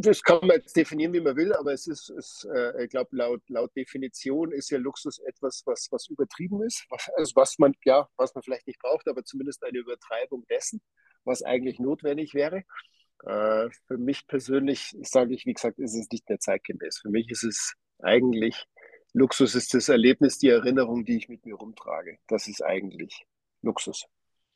Das kann man jetzt definieren, wie man will, aber es ist, ist äh, ich glaube, laut, laut Definition ist ja Luxus etwas, was, was übertrieben ist, was, also was man, ja, was man vielleicht nicht braucht, aber zumindest eine Übertreibung dessen, was eigentlich notwendig wäre. Äh, für mich persönlich, sage ich, wie gesagt, ist es nicht mehr zeitgemäß. Für mich ist es eigentlich, Luxus ist das Erlebnis, die Erinnerung, die ich mit mir rumtrage. Das ist eigentlich Luxus.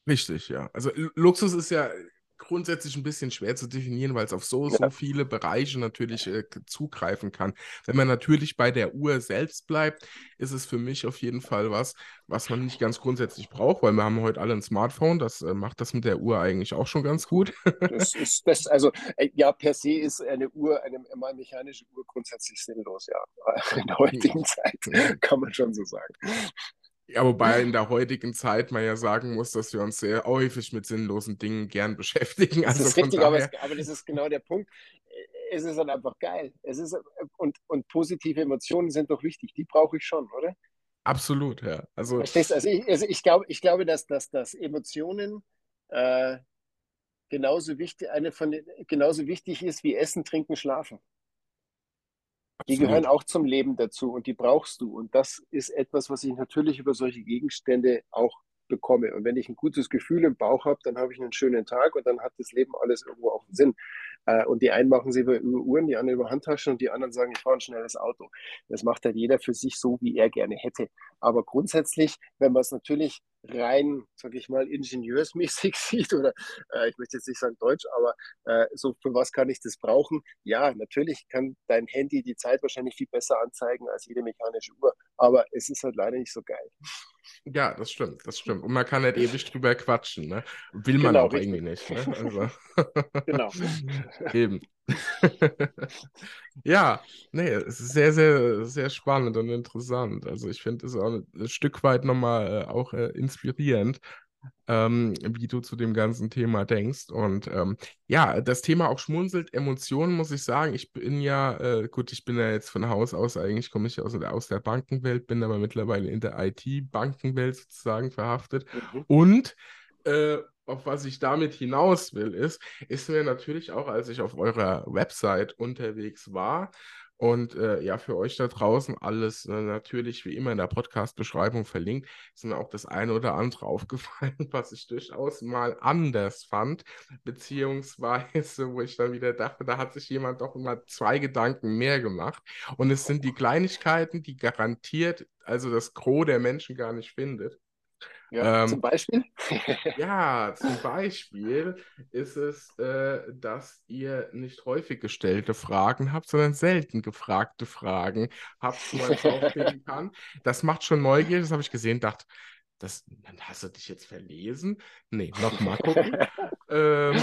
Richtig, ja. Also Lu- Luxus ist ja grundsätzlich ein bisschen schwer zu definieren, weil es auf so, so viele Bereiche natürlich äh, zugreifen kann. Wenn man natürlich bei der Uhr selbst bleibt, ist es für mich auf jeden Fall was, was man nicht ganz grundsätzlich braucht, weil wir haben heute alle ein Smartphone, das äh, macht das mit der Uhr eigentlich auch schon ganz gut. das ist das, also äh, ja, per se ist eine Uhr, eine mal mechanische Uhr grundsätzlich sinnlos, ja. In der heutigen Zeit kann man schon so sagen. Ja, wobei in der heutigen Zeit man ja sagen muss, dass wir uns sehr häufig mit sinnlosen Dingen gern beschäftigen. Das Also ist von richtig, aber, daher, es, aber das ist genau der Punkt. Es ist dann einfach geil. Es ist, und, und positive Emotionen sind doch wichtig. Die brauche ich schon, oder? absolut, ja. Also Verstehst? Also ich, also ich glaube, ich glaube, dass, dass, dass Emotionen äh, genauso wichtig, eine von den, genauso wichtig ist wie Essen, Trinken, Schlafen. Die gehören absolut. auch zum Leben dazu und die brauchst du. Und das ist etwas, was ich natürlich über solche Gegenstände auch bekomme. Und wenn ich ein gutes Gefühl im Bauch habe, dann habe ich einen schönen Tag und dann hat das Leben alles irgendwo auch einen Sinn. Äh, und die einen machen sie über, über Uhren, die anderen über Handtaschen und die anderen sagen, ich fahre ein schnelles Auto. Das macht halt jeder für sich so, wie er gerne hätte. Aber grundsätzlich, wenn man es natürlich rein, sag ich mal, ingenieursmäßig sieht oder äh, ich möchte jetzt nicht sagen Deutsch, aber äh, so für was kann ich das brauchen? Ja, natürlich kann dein Handy die Zeit wahrscheinlich viel besser anzeigen als jede mechanische Uhr, aber es ist halt leider nicht so geil. Ja, das stimmt, das stimmt. Und man kann nicht ewig drüber quatschen, ne? Will man genau, auch richtig. irgendwie nicht, ne? Also. genau. Eben. ja, nee, es ist sehr, sehr, sehr spannend und interessant. Also ich finde es auch ein Stück weit nochmal äh, auch äh, inspirierend, ähm, wie du zu dem ganzen Thema denkst. Und ähm, ja, das Thema auch schmunzelt, Emotionen, muss ich sagen. Ich bin ja, äh, gut, ich bin ja jetzt von Haus aus, eigentlich komme ich aus, aus der Bankenwelt, bin aber mittlerweile in der IT-Bankenwelt sozusagen verhaftet. Mhm. Und äh, auf was ich damit hinaus will, ist, ist mir natürlich auch, als ich auf eurer Website unterwegs war, und äh, ja, für euch da draußen alles äh, natürlich wie immer in der Podcast-Beschreibung verlinkt. Ist mir auch das eine oder andere aufgefallen, was ich durchaus mal anders fand, beziehungsweise wo ich dann wieder dachte, da hat sich jemand doch immer zwei Gedanken mehr gemacht. Und es sind die Kleinigkeiten, die garantiert also das Gros der Menschen gar nicht findet. Ja, ähm, zum Beispiel? ja, zum Beispiel ist es, äh, dass ihr nicht häufig gestellte Fragen habt, sondern selten gefragte Fragen habt, wo man draufklicken kann. Das macht schon neugierig, das habe ich gesehen, dachte, das, hast du dich jetzt verlesen? Nee, nochmal gucken. ähm,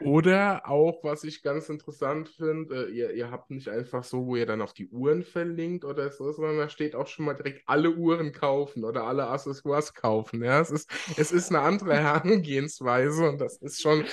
oder auch, was ich ganz interessant finde, äh, ihr, ihr habt nicht einfach so, wo ihr dann auf die Uhren verlinkt oder so, sondern da steht auch schon mal direkt alle Uhren kaufen oder alle Accessoires kaufen. Ja, es ist, es ist eine andere Herangehensweise und das ist schon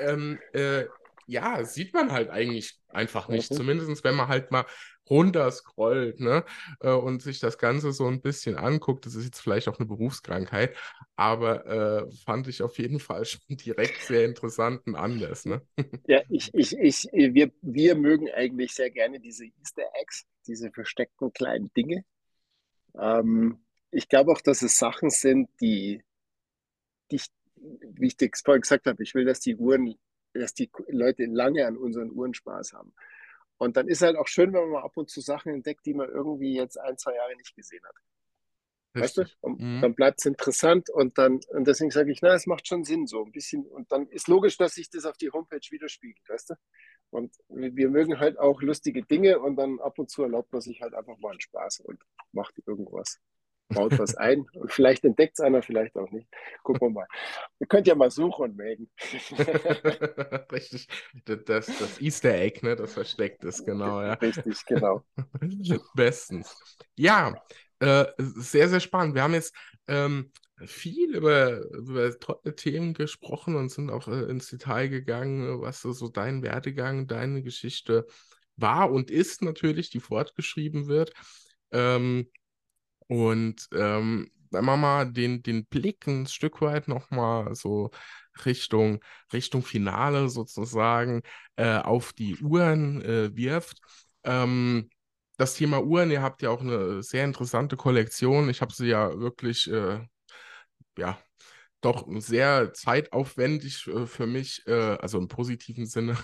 ähm, äh, ja, sieht man halt eigentlich einfach nicht. Mhm. Zumindest wenn man halt mal runterscrollt ne? Äh, und sich das Ganze so ein bisschen anguckt. Das ist jetzt vielleicht auch eine Berufskrankheit, aber äh, fand ich auf jeden Fall schon direkt sehr interessanten Anlass. Ne? Ja, ich, ich, ich, wir, wir mögen eigentlich sehr gerne diese Easter Eggs, diese versteckten kleinen Dinge. Ähm, ich glaube auch, dass es Sachen sind, die, die wie ich vorhin gesagt habe, ich will, dass die Uhren dass die Leute lange an unseren Uhren Spaß haben. Und dann ist halt auch schön, wenn man mal ab und zu Sachen entdeckt, die man irgendwie jetzt ein, zwei Jahre nicht gesehen hat. Richtig. Weißt du? Und mhm. Dann bleibt es interessant und dann, und deswegen sage ich, na, es macht schon Sinn so ein bisschen. Und dann ist logisch, dass sich das auf die Homepage widerspiegelt, weißt du? Und wir mögen halt auch lustige Dinge und dann ab und zu erlaubt man sich halt einfach mal einen Spaß und macht irgendwas baut was ein und vielleicht entdeckt es einer, vielleicht auch nicht. Gucken wir mal. Ihr könnt ja mal suchen und melden. Richtig. Das, das Easter Egg, ne, das versteckt ist, genau. Ja. Richtig, genau. Bestens. Ja, äh, sehr, sehr spannend. Wir haben jetzt ähm, viel über, über tolle Themen gesprochen und sind auch äh, ins Detail gegangen, was so, dein Werdegang, deine Geschichte war und ist natürlich, die fortgeschrieben wird. Ähm, und ähm, wenn man mal den, den Blick ein Stück weit nochmal so Richtung, Richtung Finale sozusagen äh, auf die Uhren äh, wirft. Ähm, das Thema Uhren, ihr habt ja auch eine sehr interessante Kollektion. Ich habe sie ja wirklich, äh, ja, doch sehr zeitaufwendig äh, für mich, äh, also im positiven Sinne,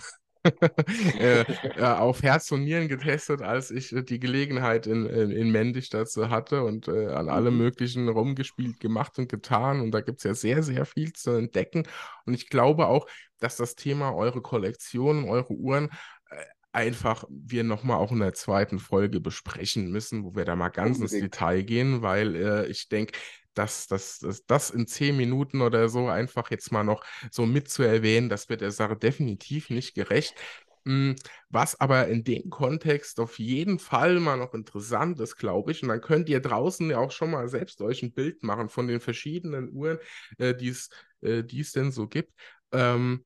äh, äh, auf Herz und Nieren getestet, als ich äh, die Gelegenheit in, in, in Mendig dazu hatte und äh, an allem mhm. möglichen rumgespielt, gemacht und getan. Und da gibt es ja sehr, sehr viel zu entdecken. Und ich glaube auch, dass das Thema eure Kollektion, eure Uhren äh, einfach wir nochmal auch in der zweiten Folge besprechen müssen, wo wir da mal ganz Unbedingt. ins Detail gehen, weil äh, ich denke, dass das, das, das in zehn Minuten oder so einfach jetzt mal noch so mitzuerwähnen, das wird der Sache definitiv nicht gerecht. Hm, was aber in dem Kontext auf jeden Fall mal noch interessant ist, glaube ich, und dann könnt ihr draußen ja auch schon mal selbst euch ein Bild machen von den verschiedenen Uhren, äh, die äh, es denn so gibt. Ähm,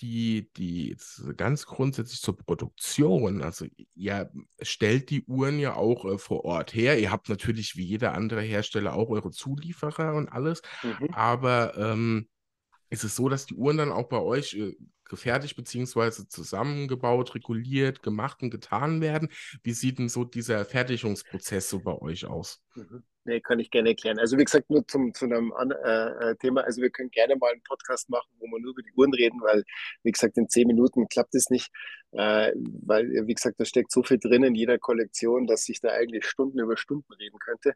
die, die ganz grundsätzlich zur Produktion, also ihr stellt die Uhren ja auch äh, vor Ort her. Ihr habt natürlich wie jeder andere Hersteller auch eure Zulieferer und alles, mhm. aber ähm, ist es so, dass die Uhren dann auch bei euch äh, gefertigt bzw. zusammengebaut, reguliert, gemacht und getan werden? Wie sieht denn so dieser Fertigungsprozess so bei euch aus? Mhm. Nee, kann ich gerne erklären. Also wie gesagt, nur zum, zu einem äh, äh, Thema. Also wir können gerne mal einen Podcast machen, wo wir nur über die Uhren reden, weil, wie gesagt, in zehn Minuten klappt es nicht. Äh, weil, wie gesagt, da steckt so viel drin in jeder Kollektion, dass sich da eigentlich Stunden über Stunden reden könnte.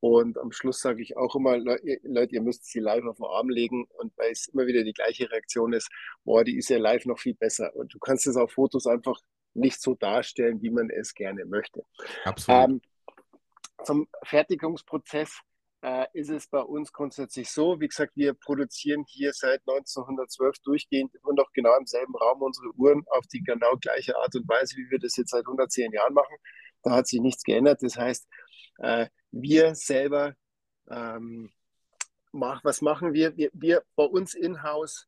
Und am Schluss sage ich auch immer, Leute, ihr müsst sie live auf den Arm legen. Und weil es immer wieder die gleiche Reaktion ist, boah, die ist ja live noch viel besser. Und du kannst es auf Fotos einfach nicht so darstellen, wie man es gerne möchte. Absolut. Ähm, zum Fertigungsprozess äh, ist es bei uns grundsätzlich so, wie gesagt, wir produzieren hier seit 1912 durchgehend immer noch genau im selben Raum unsere Uhren auf die genau gleiche Art und Weise, wie wir das jetzt seit 110 Jahren machen. Da hat sich nichts geändert. Das heißt, äh, wir selber, ähm, mach, was machen wir? wir? Wir bei uns in-house,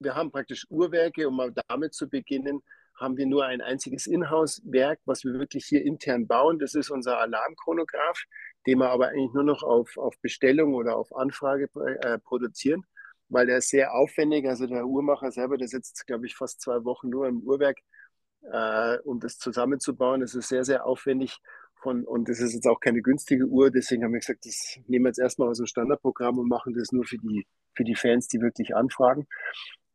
wir haben praktisch Uhrwerke, um mal damit zu beginnen, haben wir nur ein einziges Inhouse-Werk, was wir wirklich hier intern bauen. Das ist unser Alarmchronograph, den wir aber eigentlich nur noch auf, auf Bestellung oder auf Anfrage äh, produzieren, weil der ist sehr aufwendig. Also der Uhrmacher selber, der sitzt, glaube ich, fast zwei Wochen nur im Uhrwerk, äh, um das zusammenzubauen. Das ist sehr, sehr aufwendig. Von, und das ist jetzt auch keine günstige Uhr, deswegen haben wir gesagt, das nehmen wir jetzt erstmal aus dem Standardprogramm und machen das nur für die, für die Fans, die wirklich anfragen.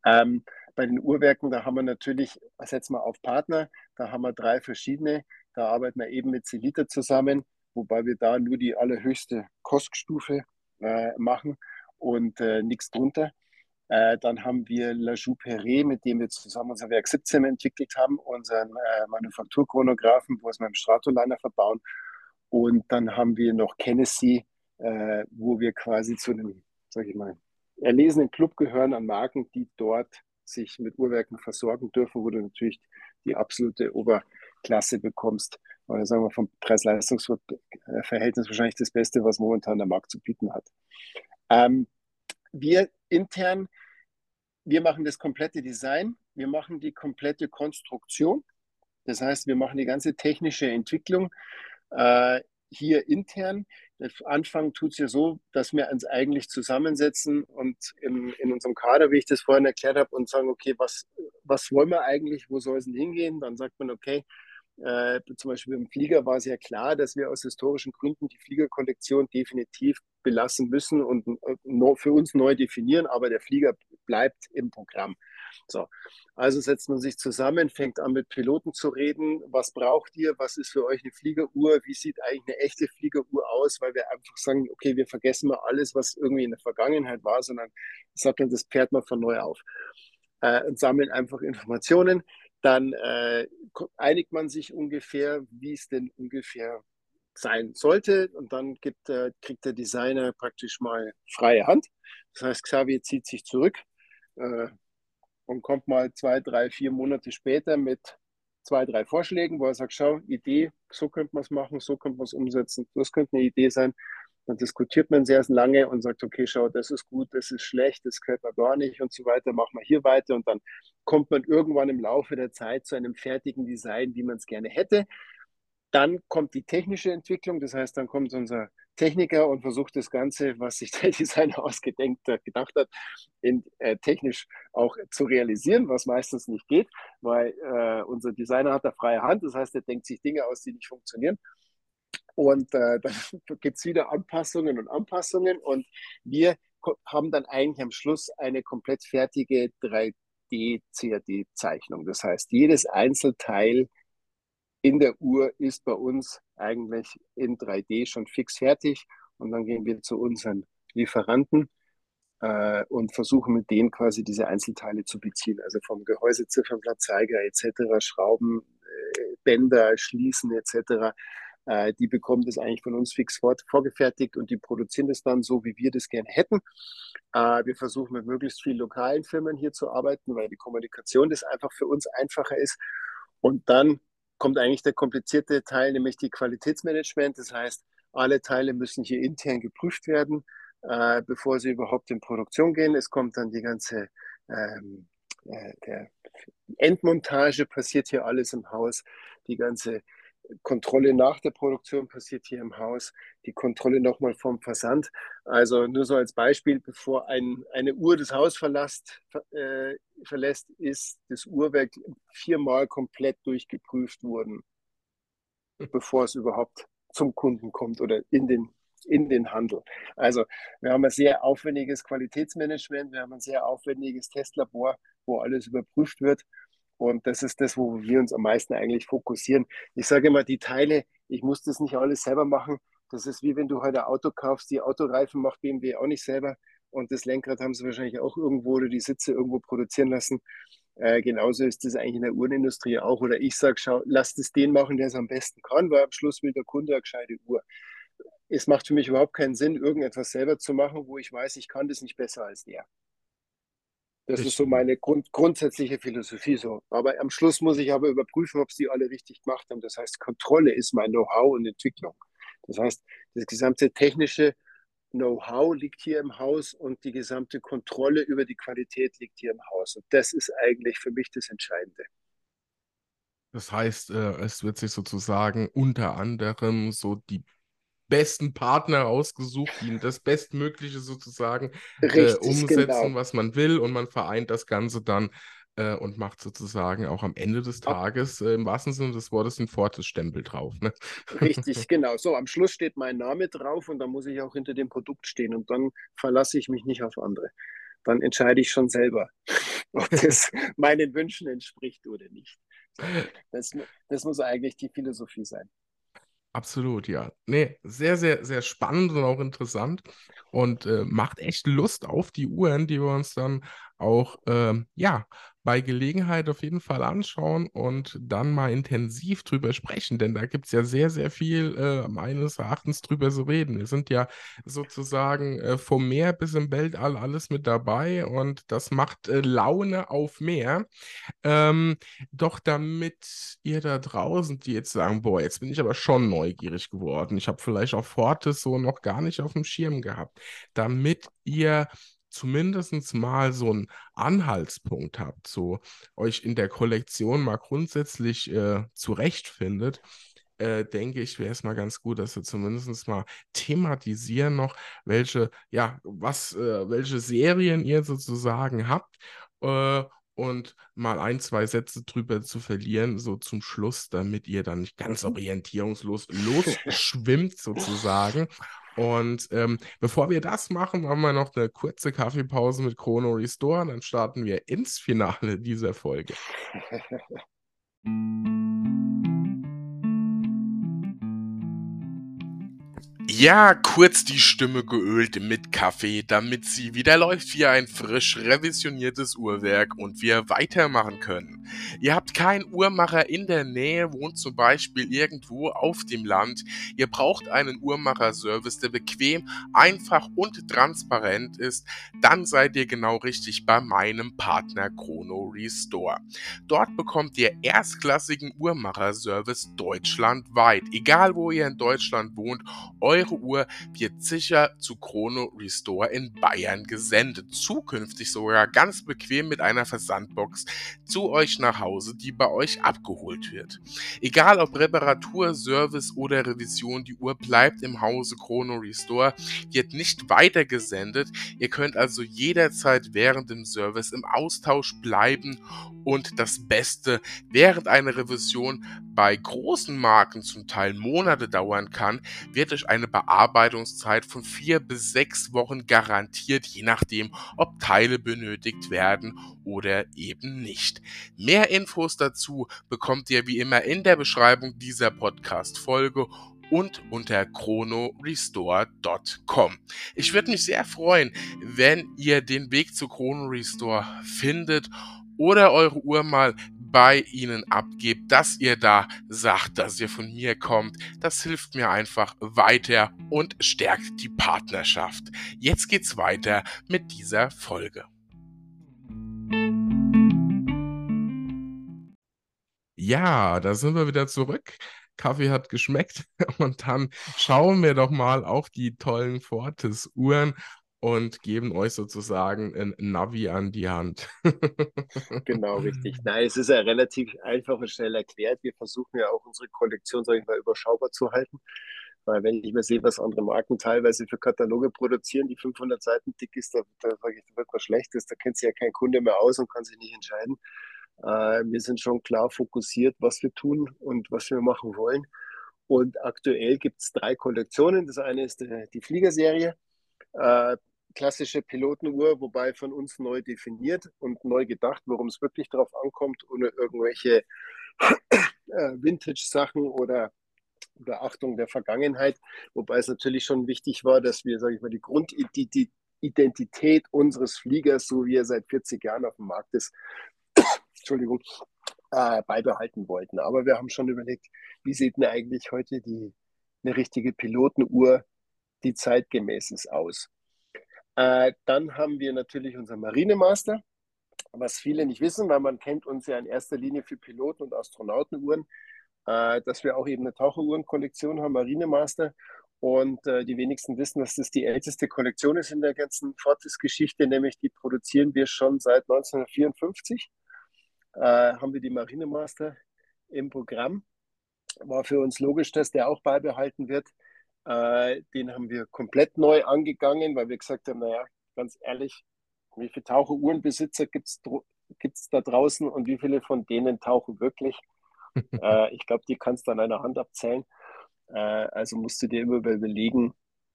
Ähm, bei den Uhrwerken, da haben wir natürlich, setzen wir auf Partner, da haben wir drei verschiedene. Da arbeiten wir eben mit Celita zusammen, wobei wir da nur die allerhöchste Koststufe äh, machen und äh, nichts drunter. Äh, dann haben wir La Joux mit dem wir zusammen unser Werk 17 entwickelt haben, unseren äh, Manufakturchronographen, wo wir es mit dem Stratoliner verbauen. Und dann haben wir noch Kennedy, äh, wo wir quasi zu einem, sag ich mal, erlesenen Club gehören an Marken, die dort sich mit Uhrwerken versorgen dürfen, wo du natürlich die absolute Oberklasse bekommst. Oder sagen wir vom Preis-Leistungs-Verhältnis wahrscheinlich das Beste, was momentan der Markt zu bieten hat. Ähm, wir intern, wir machen das komplette Design, wir machen die komplette Konstruktion. Das heißt, wir machen die ganze technische Entwicklung äh, hier intern. Anfang tut es ja so, dass wir uns eigentlich zusammensetzen und in, in unserem Kader, wie ich das vorhin erklärt habe, und sagen, okay, was, was wollen wir eigentlich, wo soll es denn hingehen? Dann sagt man, okay, äh, zum Beispiel im Flieger war es ja klar, dass wir aus historischen Gründen die Fliegerkollektion definitiv belassen müssen und äh, für uns neu definieren, aber der Flieger bleibt im Programm. So, also setzt man sich zusammen, fängt an mit Piloten zu reden. Was braucht ihr? Was ist für euch eine Fliegeruhr? Wie sieht eigentlich eine echte Fliegeruhr aus? Weil wir einfach sagen, okay, wir vergessen mal alles, was irgendwie in der Vergangenheit war, sondern satteln das Pferd mal von neu auf äh, und sammeln einfach Informationen. Dann äh, einigt man sich ungefähr, wie es denn ungefähr sein sollte. Und dann gibt, äh, kriegt der Designer praktisch mal freie Hand. Das heißt, Xavier zieht sich zurück, äh, und kommt mal zwei, drei, vier Monate später mit zwei, drei Vorschlägen, wo er sagt, schau, Idee, so könnte man es machen, so könnte man es umsetzen, das könnte eine Idee sein. Dann diskutiert man sehr lange und sagt, okay, schau, das ist gut, das ist schlecht, das gehört mir gar nicht und so weiter, machen wir hier weiter und dann kommt man irgendwann im Laufe der Zeit zu einem fertigen Design, wie man es gerne hätte. Dann kommt die technische Entwicklung, das heißt, dann kommt unser Techniker und versucht das Ganze, was sich der Designer ausgedenkt hat, gedacht hat, in, äh, technisch auch zu realisieren, was meistens nicht geht, weil äh, unser Designer hat da freie Hand, das heißt, er denkt sich Dinge aus, die nicht funktionieren. Und äh, dann gibt es wieder Anpassungen und Anpassungen und wir haben dann eigentlich am Schluss eine komplett fertige 3D-CAD-Zeichnung. Das heißt, jedes Einzelteil in der Uhr ist bei uns eigentlich in 3D schon fix fertig und dann gehen wir zu unseren Lieferanten äh, und versuchen mit denen quasi diese Einzelteile zu beziehen, also vom Gehäuse, Ziffernblatt, Zeiger etc., Schrauben, äh, Bänder, Schließen etc. Äh, die bekommen das eigentlich von uns fix vor, vorgefertigt und die produzieren das dann so, wie wir das gerne hätten. Äh, wir versuchen mit möglichst vielen lokalen Firmen hier zu arbeiten, weil die Kommunikation das einfach für uns einfacher ist. Und dann kommt eigentlich der komplizierte Teil, nämlich die Qualitätsmanagement. Das heißt, alle Teile müssen hier intern geprüft werden, äh, bevor sie überhaupt in Produktion gehen. Es kommt dann die ganze ähm, äh, der Endmontage passiert hier alles im Haus, die ganze Kontrolle nach der Produktion passiert hier im Haus, die Kontrolle nochmal vom Versand. Also nur so als Beispiel, bevor ein, eine Uhr das Haus verlässt, äh, verlässt, ist das Uhrwerk viermal komplett durchgeprüft worden, bevor es überhaupt zum Kunden kommt oder in den, in den Handel. Also wir haben ein sehr aufwendiges Qualitätsmanagement, wir haben ein sehr aufwendiges Testlabor, wo alles überprüft wird. Und das ist das, wo wir uns am meisten eigentlich fokussieren. Ich sage immer, die Teile, ich muss das nicht alles selber machen. Das ist wie wenn du heute ein Auto kaufst, die Autoreifen macht BMW auch nicht selber und das Lenkrad haben sie wahrscheinlich auch irgendwo oder die Sitze irgendwo produzieren lassen. Äh, genauso ist das eigentlich in der Uhrenindustrie auch. Oder ich sage, schau, lasst es den machen, der es am besten kann, weil am Schluss will der Kunde eine gescheite Uhr. Es macht für mich überhaupt keinen Sinn, irgendetwas selber zu machen, wo ich weiß, ich kann das nicht besser als der. Das ich ist so meine Grund, grundsätzliche Philosophie so. Aber am Schluss muss ich aber überprüfen, ob es die alle richtig gemacht haben. Das heißt, Kontrolle ist mein Know-how und Entwicklung. Das heißt, das gesamte technische Know-how liegt hier im Haus und die gesamte Kontrolle über die Qualität liegt hier im Haus. Und das ist eigentlich für mich das Entscheidende. Das heißt, äh, es wird sich sozusagen unter anderem so die besten Partner ausgesucht, die das Bestmögliche sozusagen äh, Richtig, äh, umsetzen, genau. was man will, und man vereint das Ganze dann äh, und macht sozusagen auch am Ende des Tages äh, im wahrsten Sinne des Wortes den Fortis-Stempel drauf. Ne? Richtig, genau. So, am Schluss steht mein Name drauf und dann muss ich auch hinter dem Produkt stehen und dann verlasse ich mich nicht auf andere. Dann entscheide ich schon selber, ob das meinen Wünschen entspricht oder nicht. Das, das muss eigentlich die Philosophie sein. Absolut, ja. Nee, sehr, sehr, sehr spannend und auch interessant und äh, macht echt Lust auf die Uhren, die wir uns dann auch, ähm, ja, bei Gelegenheit auf jeden Fall anschauen und dann mal intensiv drüber sprechen, denn da gibt es ja sehr, sehr viel äh, meines Erachtens drüber zu reden. Wir sind ja sozusagen äh, vom Meer bis im Weltall alles mit dabei und das macht äh, Laune auf mehr. Ähm, doch damit ihr da draußen, die jetzt sagen, boah, jetzt bin ich aber schon neugierig geworden, ich habe vielleicht auch Fortes so noch gar nicht auf dem Schirm gehabt, damit ihr zumindest mal so einen Anhaltspunkt habt, so euch in der Kollektion mal grundsätzlich äh, zurechtfindet, äh, denke ich, wäre es mal ganz gut, dass wir zumindest mal thematisieren noch, welche, ja, was, äh, welche Serien ihr sozusagen habt. Und mal ein, zwei Sätze drüber zu verlieren, so zum Schluss, damit ihr dann nicht ganz mhm. orientierungslos losschwimmt sozusagen und ähm, bevor wir das machen, machen wir noch eine kurze Kaffeepause mit Chrono Restore und dann starten wir ins Finale dieser Folge. Ja, kurz die Stimme geölt mit Kaffee, damit sie wieder läuft wie ein frisch revisioniertes Uhrwerk und wir weitermachen können. Ihr habt keinen Uhrmacher in der Nähe, wohnt zum Beispiel irgendwo auf dem Land. Ihr braucht einen Uhrmacherservice, der bequem, einfach und transparent ist. Dann seid ihr genau richtig bei meinem Partner Chrono Restore. Dort bekommt ihr erstklassigen Uhrmacherservice deutschlandweit. Egal wo ihr in Deutschland wohnt, eure eure Uhr wird sicher zu Chrono Restore in Bayern gesendet. Zukünftig sogar ganz bequem mit einer Versandbox zu euch nach Hause, die bei euch abgeholt wird. Egal ob Reparatur, Service oder Revision, die Uhr bleibt im Hause Chrono Restore, wird nicht weitergesendet. Ihr könnt also jederzeit während dem Service im Austausch bleiben und das Beste, während eine Revision bei großen Marken zum Teil Monate dauern kann, wird euch eine Bearbeitungszeit von vier bis sechs Wochen garantiert, je nachdem, ob Teile benötigt werden oder eben nicht. Mehr Infos dazu bekommt ihr wie immer in der Beschreibung dieser Podcast-Folge und unter chronorestore.com. Ich würde mich sehr freuen, wenn ihr den Weg zu Chrono Restore findet oder eure Uhr mal bei ihnen abgebt, dass ihr da sagt, dass ihr von mir kommt. Das hilft mir einfach weiter und stärkt die Partnerschaft. Jetzt geht's weiter mit dieser Folge. Ja, da sind wir wieder zurück. Kaffee hat geschmeckt und dann schauen wir doch mal auf die tollen Fortis-Uhren und geben euch sozusagen ein Navi an die Hand. genau, richtig. Nein, es ist ja relativ einfach und schnell erklärt. Wir versuchen ja auch unsere Kollektion, sage ich mal, überschaubar zu halten. Weil wenn ich mir sehe, was andere Marken teilweise für Kataloge produzieren, die 500 Seiten dick ist, da, da sage ich, da wird was Schlechtes. Da kennt sich ja kein Kunde mehr aus und kann sich nicht entscheiden. Äh, wir sind schon klar fokussiert, was wir tun und was wir machen wollen. Und aktuell gibt es drei Kollektionen. Das eine ist die, die Fliegerserie. Äh, klassische Pilotenuhr, wobei von uns neu definiert und neu gedacht, worum es wirklich darauf ankommt, ohne irgendwelche äh, Vintage-Sachen oder Beachtung der Vergangenheit, wobei es natürlich schon wichtig war, dass wir, sage ich mal, die Grundidentität unseres Fliegers, so wie er seit 40 Jahren auf dem Markt ist, Entschuldigung, äh, beibehalten wollten. Aber wir haben schon überlegt, wie sieht denn eigentlich heute die, eine richtige Pilotenuhr, die zeitgemäß ist, aus. Äh, dann haben wir natürlich unseren Marinemaster, was viele nicht wissen, weil man kennt uns ja in erster Linie für Piloten- und Astronautenuhren, äh, dass wir auch eben eine Taucheruhrenkollektion haben, Marinemaster. Und äh, die wenigsten wissen, dass das die älteste Kollektion ist in der ganzen Fortis-Geschichte, nämlich die produzieren wir schon seit 1954. Äh, haben wir die Marinemaster im Programm. War für uns logisch, dass der auch beibehalten wird. Äh, den haben wir komplett neu angegangen, weil wir gesagt haben, naja, ganz ehrlich, wie viele Taucheruhrenbesitzer gibt es da draußen und wie viele von denen tauchen wirklich? äh, ich glaube, die kannst du an einer Hand abzählen. Äh, also musst du dir immer überlegen,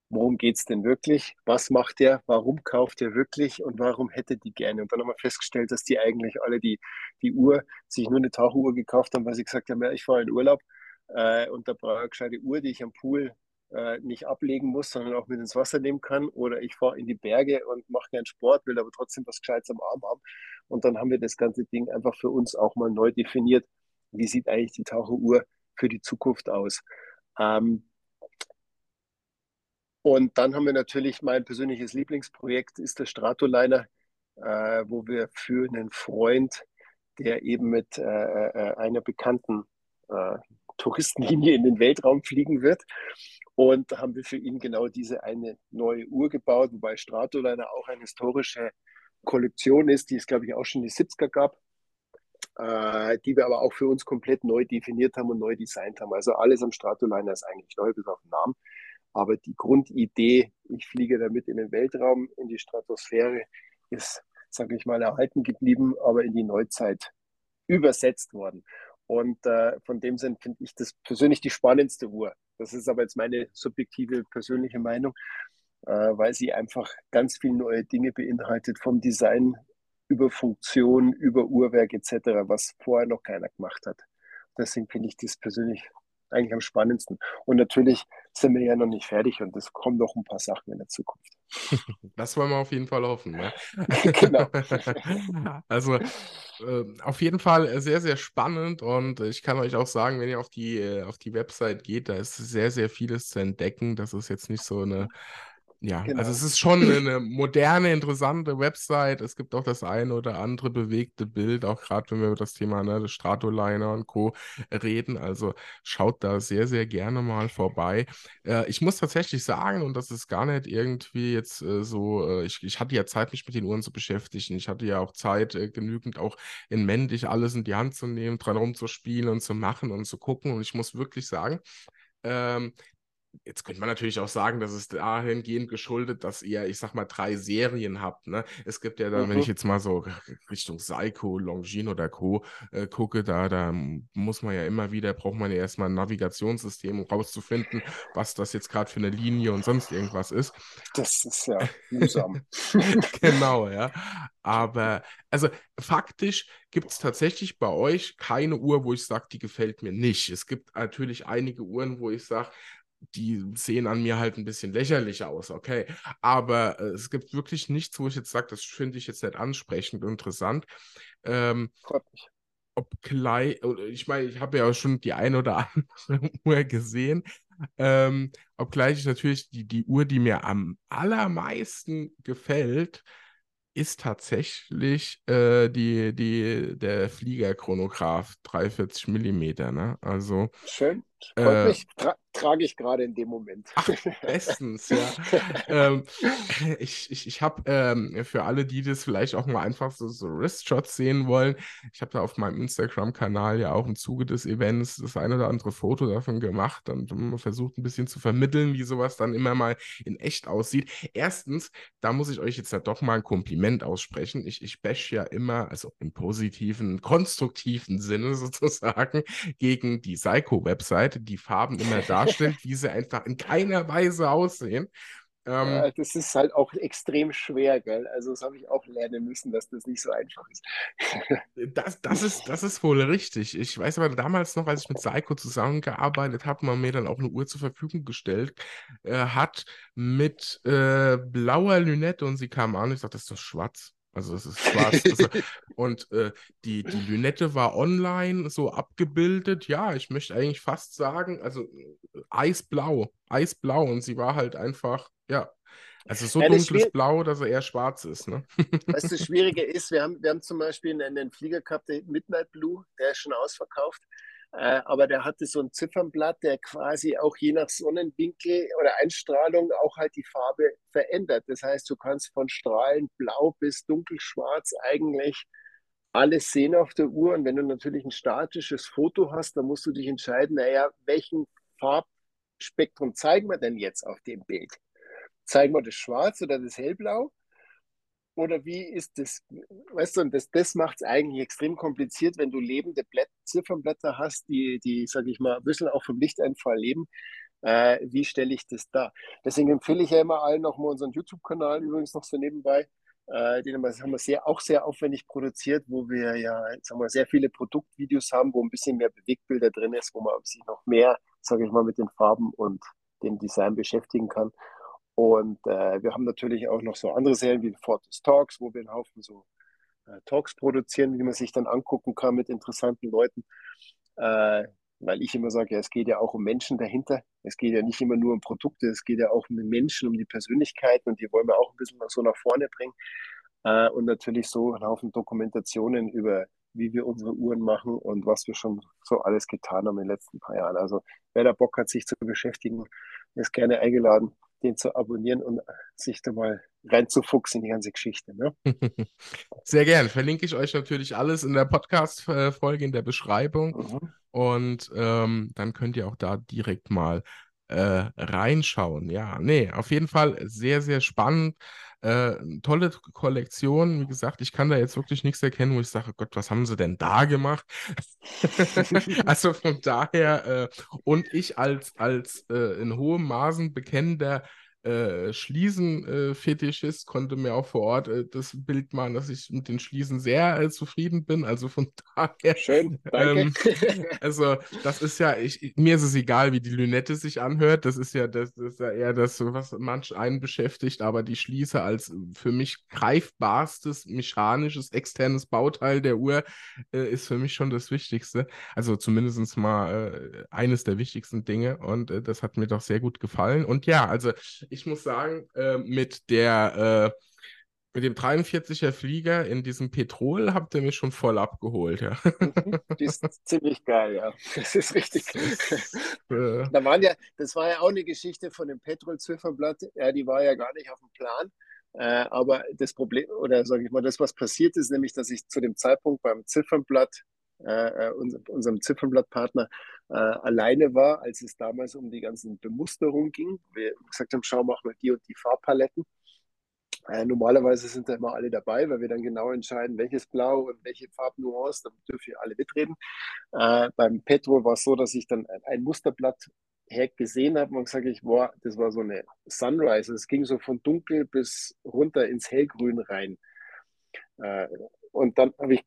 worum geht es denn wirklich? Was macht der? Warum kauft er wirklich? Und warum hätte die gerne? Und dann haben wir festgestellt, dass die eigentlich alle die, die Uhr, sich nur eine Tauchuhr gekauft haben, weil sie gesagt haben, ja, ich fahre in Urlaub äh, und da brauche ich eine gescheite Uhr, die ich am Pool äh, nicht ablegen muss, sondern auch mit ins Wasser nehmen kann. Oder ich fahre in die Berge und mache keinen Sport, will aber trotzdem was Gescheites am Arm haben. Und dann haben wir das ganze Ding einfach für uns auch mal neu definiert. Wie sieht eigentlich die Taucheruhr für die Zukunft aus? Ähm, und dann haben wir natürlich mein persönliches Lieblingsprojekt, ist der Stratoliner, äh, wo wir für einen Freund, der eben mit äh, äh einer bekannten äh, Touristenlinie in den Weltraum fliegen wird, und da haben wir für ihn genau diese eine neue Uhr gebaut, wobei Stratoliner auch eine historische Kollektion ist, die es, glaube ich, auch schon in die 70er gab, äh, die wir aber auch für uns komplett neu definiert haben und neu designt haben. Also alles am Stratoliner ist eigentlich neu, bis auf den Namen. Aber die Grundidee, ich fliege damit in den Weltraum, in die Stratosphäre, ist, sage ich mal, erhalten geblieben, aber in die Neuzeit übersetzt worden. Und äh, von dem Sinn finde ich das persönlich die spannendste Uhr. Das ist aber jetzt meine subjektive persönliche Meinung, äh, weil sie einfach ganz viele neue Dinge beinhaltet, vom Design über Funktion, über Uhrwerk etc., was vorher noch keiner gemacht hat. Deswegen finde ich das persönlich eigentlich am spannendsten. Und natürlich sind wir ja noch nicht fertig und es kommen noch ein paar Sachen in der Zukunft. Das wollen wir auf jeden Fall hoffen. Ne? genau. also äh, auf jeden Fall sehr, sehr spannend und ich kann euch auch sagen, wenn ihr auf die, äh, auf die Website geht, da ist sehr, sehr vieles zu entdecken. Das ist jetzt nicht so eine ja, genau. also es ist schon eine moderne, interessante Website. Es gibt auch das eine oder andere bewegte Bild, auch gerade wenn wir über das Thema ne, Stratoliner und Co. reden. Also schaut da sehr, sehr gerne mal vorbei. Äh, ich muss tatsächlich sagen, und das ist gar nicht irgendwie jetzt äh, so, äh, ich, ich hatte ja Zeit, mich mit den Uhren zu beschäftigen. Ich hatte ja auch Zeit, äh, genügend auch in männlich alles in die Hand zu nehmen, dran rumzuspielen und zu machen und zu gucken. Und ich muss wirklich sagen, ähm, Jetzt könnte man natürlich auch sagen, dass es dahingehend geschuldet, dass ihr, ich sag mal, drei Serien habt. Ne? Es gibt ja dann, mhm. wenn ich jetzt mal so Richtung Psycho, Longines oder Co. Äh, gucke, da, da muss man ja immer wieder, braucht man ja erstmal ein Navigationssystem, um rauszufinden, was das jetzt gerade für eine Linie und sonst irgendwas ist. Das ist ja mühsam. genau, ja. Aber, also faktisch gibt es tatsächlich bei euch keine Uhr, wo ich sage, die gefällt mir nicht. Es gibt natürlich einige Uhren, wo ich sage, die sehen an mir halt ein bisschen lächerlich aus, okay. Aber äh, es gibt wirklich nichts, wo ich jetzt sage, das finde ich jetzt nicht ansprechend und interessant. Ähm, ob gleich, ich meine, ich habe ja auch schon die eine oder andere Uhr gesehen. Ähm, obgleich natürlich die, die Uhr, die mir am allermeisten gefällt, ist tatsächlich äh, die, die, der Fliegerchronograph 340 mm. Ne? Also, Schön. Freut äh, mich. Tra trage ich gerade in dem Moment. Ach, bestens, ja. ähm, ich ich, ich habe ähm, für alle, die das vielleicht auch mal einfach so, so Wristshots sehen wollen, ich habe da auf meinem Instagram-Kanal ja auch im Zuge des Events das ein oder andere Foto davon gemacht und versucht ein bisschen zu vermitteln, wie sowas dann immer mal in echt aussieht. Erstens, da muss ich euch jetzt ja doch mal ein Kompliment aussprechen. Ich, ich bash ja immer, also im positiven, konstruktiven Sinne sozusagen, gegen die Psycho-Website Seite die Farben immer darstellt, wie sie einfach in keiner Weise aussehen. Ähm, das ist halt auch extrem schwer, gell? Also das habe ich auch lernen müssen, dass das nicht so einfach ist. das, das, ist das ist wohl richtig. Ich weiß aber damals noch, als ich mit Seiko zusammengearbeitet habe, man mir dann auch eine Uhr zur Verfügung gestellt äh, hat mit äh, blauer Lünette und sie kam an und ich sagte, das ist doch schwarz. Also es ist schwarz. also, und äh, die, die Lünette war online so abgebildet. Ja, ich möchte eigentlich fast sagen, also eisblau, eisblau. Und sie war halt einfach, ja, also so ja, dunkles Blau, dass er eher schwarz ist. Ne? Was das Schwierige ist, wir haben, wir haben zum Beispiel einen, einen Flieger gehabt, der Midnight Blue, der ist schon ausverkauft. Äh, aber der hatte so ein Ziffernblatt, der quasi auch je nach Sonnenwinkel oder Einstrahlung auch halt die Farbe verändert. Das heißt, du kannst von strahlend blau bis dunkelschwarz eigentlich alles sehen auf der Uhr. Und wenn du natürlich ein statisches Foto hast, dann musst du dich entscheiden, naja, welchen Farbspektrum zeigen wir denn jetzt auf dem Bild? Zeigen wir das Schwarz oder das Hellblau? Oder wie ist das? Weißt du, und das, das macht es eigentlich extrem kompliziert, wenn du lebende Blätt, Ziffernblätter hast, die, die sage ich mal, ein bisschen auch vom Lichteinfall leben. Äh, wie stelle ich das da? Deswegen empfehle ich ja immer allen nochmal unseren YouTube-Kanal übrigens noch so nebenbei. Äh, den haben wir sehr, auch sehr aufwendig produziert, wo wir ja sagen wir, sehr viele Produktvideos haben, wo ein bisschen mehr Bewegbilder drin ist, wo man sich noch mehr, sage ich mal, mit den Farben und dem Design beschäftigen kann. Und äh, wir haben natürlich auch noch so andere Serien wie Fortis Talks, wo wir einen Haufen so äh, Talks produzieren, die man sich dann angucken kann mit interessanten Leuten. Äh, weil ich immer sage, ja, es geht ja auch um Menschen dahinter. Es geht ja nicht immer nur um Produkte, es geht ja auch um den Menschen, um die Persönlichkeiten und die wollen wir auch ein bisschen so nach vorne bringen. Äh, und natürlich so einen Haufen Dokumentationen über, wie wir unsere Uhren machen und was wir schon so alles getan haben in den letzten paar Jahren. Also wer da Bock hat, sich zu beschäftigen, ist gerne eingeladen den zu abonnieren und sich da mal reinzufuchsen in die ganze Geschichte. Ne? Sehr gern. Verlinke ich euch natürlich alles in der Podcast-Folge, in der Beschreibung. Mhm. Und ähm, dann könnt ihr auch da direkt mal äh, reinschauen. Ja, nee, auf jeden Fall sehr, sehr spannend. Äh, tolle Kollektion. Wie gesagt, ich kann da jetzt wirklich nichts erkennen, wo ich sage, Gott, was haben sie denn da gemacht? also von daher, äh, und ich als, als äh, in hohem Maßen bekennender äh, Schließen-Fetischist äh, konnte mir auch vor Ort äh, das Bild machen, dass ich mit den Schließen sehr äh, zufrieden bin. Also von daher. Schön, danke. Ähm, also, das ist ja, ich, mir ist es egal, wie die Lünette sich anhört. Das ist ja, das, das ist ja eher das, was manch einen beschäftigt, aber die Schließe als für mich greifbarstes mechanisches externes Bauteil der Uhr äh, ist für mich schon das Wichtigste. Also zumindest mal eines der wichtigsten Dinge und das hat mir doch sehr gut gefallen. Und ja, also ich muss sagen, äh, mit der äh, mit dem 43er Flieger in diesem Petrol habt ihr mich schon voll abgeholt, ja. Mhm. Die ist ziemlich geil, ja. Das ist richtig. Äh, da waren ja, das war ja auch eine Geschichte von dem Petrol-Ziffernblatt. Ja, die war ja gar nicht auf dem Plan. Äh, aber das Problem, oder sage ich mal, das, was passiert ist, nämlich, dass ich zu dem Zeitpunkt beim Ziffernblatt äh, äh unserem Ziffernblattpartner, äh, alleine war, als es damals um die ganzen Bemusterung ging. Wir gesagt haben, schau, mach mal die und die Farbpaletten. Äh, normalerweise sind da immer alle dabei, weil wir dann genau entscheiden, welches Blau und welche Farbnuance, da dürfen alle mitreden. Äh, beim Petro war es so, dass ich dann ein Musterblatt gesehen habe und gesagt ich, boah, das war so eine Sunrise. Es ging so von dunkel bis runter ins Hellgrün rein. Äh, und dann habe ich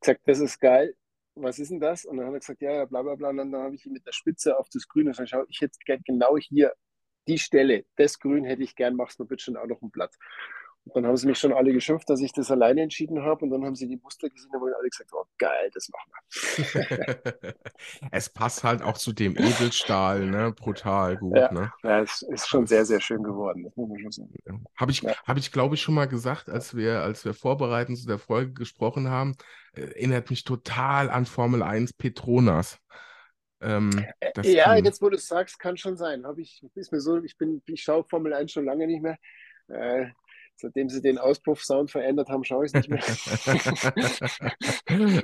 gesagt, das ist geil, was ist denn das? Und dann hat er gesagt, ja, ja, bla bla bla. Und dann habe ich ihn mit der Spitze auf das Grüne gesagt, schau, ich hätte genau hier die Stelle, das Grün hätte ich gern, machst du bitte schon auch noch ein Blatt. Und dann haben sie mich schon alle geschimpft, dass ich das alleine entschieden habe. Und dann haben sie die Muster gesehen und haben alle gesagt, oh geil, das machen wir. es passt halt auch zu dem Edelstahl, ne? Brutal gut. Ja, ne? ja es ist schon sehr, sehr schön geworden. Das muss man schon sagen. Habe ich, ja. hab ich glaube ich, schon mal gesagt, als wir, als wir vorbereitend zu der Folge gesprochen haben, erinnert mich total an Formel 1 Petronas. Ähm, ja, kann... jetzt wo du es sagst, kann schon sein. Hab ich, ist mir so, ich bin, ich schaue Formel 1 schon lange nicht mehr. Äh, seitdem sie den Auspuff-Sound verändert haben, schaue ich es nicht mehr.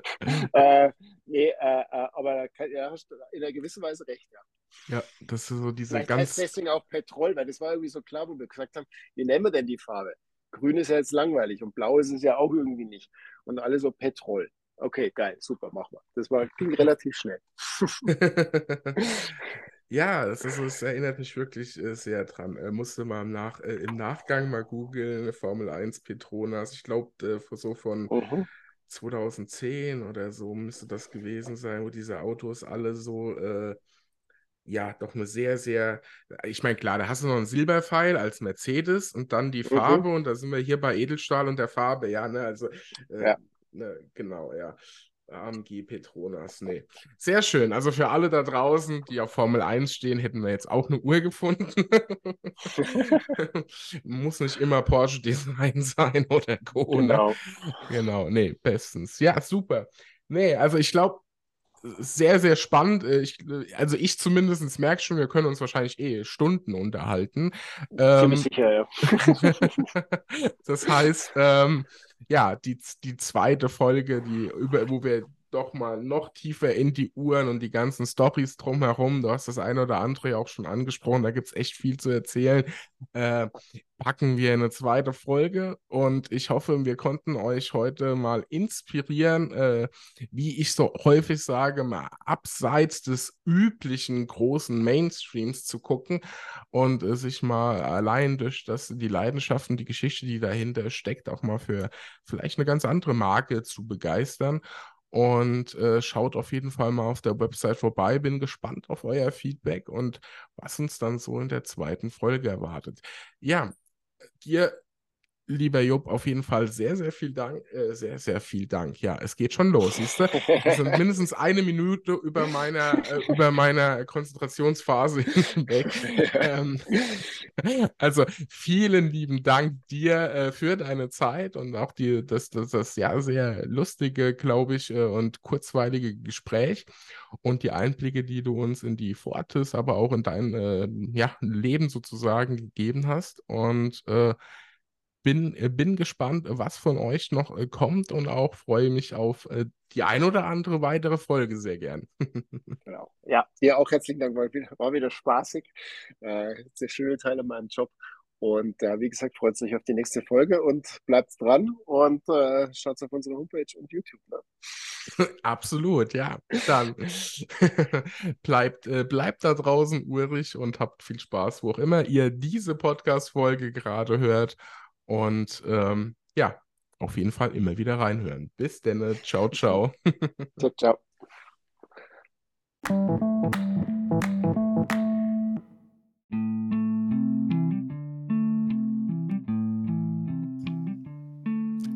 äh, nee, äh, äh, aber ja, hast du in einer gewissen Weise recht, ja. Ja, das ist so diese Vielleicht ganz. Heißt deswegen auch Petrol, weil das war irgendwie so klar, wo wir gesagt haben, wie nennen wir denn die Farbe? Grün ist ja jetzt langweilig und blau ist es ja auch irgendwie nicht. Und alle so Petrol. Okay, geil, super, mach mal. Das war, ging relativ schnell. Ja, es, ist, es erinnert mich wirklich äh, sehr dran. Äh, musste mal im, Nach, äh, im Nachgang mal googeln, Formel 1 Petronas. Ich glaube, äh, so von Mhm. 2010 oder so müsste das gewesen sein, wo diese Autos alle so, äh, ja, doch eine sehr, sehr, ich meine, klar, da hast du noch einen Silberpfeil als Mercedes und dann die Mhm. Farbe und da sind wir hier bei Edelstahl und der Farbe, ja, ne, also, äh, Ja. ne, genau, ja. AMG Petronas, nee. Sehr schön. Also für alle da draußen, die auf Formel 1 stehen, hätten wir jetzt auch eine Uhr gefunden. Muss nicht immer Porsche Design sein oder Co. Ne? Genau. Genau, nee, bestens. Ja, super. Nee, also ich glaube, sehr, sehr spannend. Äh, Ich, also ich zumindest merke schon, wir können uns wahrscheinlich eh Stunden unterhalten. Ziemlich Ähm, sicher, ja. das heißt, ähm, ja, die, die zweite Folge, die über, wo wir doch mal noch tiefer in die Uhren und die ganzen Storys drumherum, du hast das eine oder andere ja auch schon angesprochen, da gibt es echt viel zu erzählen, äh, packen wir eine zweite Folge und ich hoffe, wir konnten euch heute mal inspirieren, äh, wie ich so häufig sage, mal abseits des üblichen großen Mainstreams zu gucken und äh, sich mal allein durch das, die Leidenschaft und die Geschichte, die dahinter steckt, auch mal für vielleicht eine ganz andere Marke zu begeistern. Und äh, schaut auf jeden Fall mal auf der Website vorbei. Bin gespannt auf euer Feedback und was uns dann so in der zweiten Folge erwartet. Ja, dir Lieber Job, auf jeden Fall sehr, sehr viel Dank. Äh, sehr, sehr viel Dank. Ja, es geht schon los, siehst du? Wir sind mindestens eine Minute über meiner, äh, über meiner Konzentrationsphase hinweg. Ähm, also vielen lieben Dank dir äh, für deine Zeit und auch die, das, das, das ja sehr lustige, glaube ich, äh, und kurzweilige Gespräch und die Einblicke, die du uns in die Fortis, aber auch in dein äh, ja, Leben sozusagen gegeben hast. Und äh, bin, äh, bin gespannt, was von euch noch äh, kommt und auch freue mich auf äh, die ein oder andere weitere Folge sehr gern. Genau. Ja, dir auch herzlichen Dank, war wieder, war wieder spaßig. Äh, sehr schöne Teile meinem Job. Und äh, wie gesagt, freut sich auf die nächste Folge und bleibt dran und äh, schaut auf unsere Homepage und YouTube. Ne? Absolut, ja. Dann bleibt, äh, bleibt da draußen urig und habt viel Spaß, wo auch immer ihr diese Podcast-Folge gerade hört. Und ähm, ja, auf jeden Fall immer wieder reinhören. Bis denn. Ciao, ciao. ciao, ciao.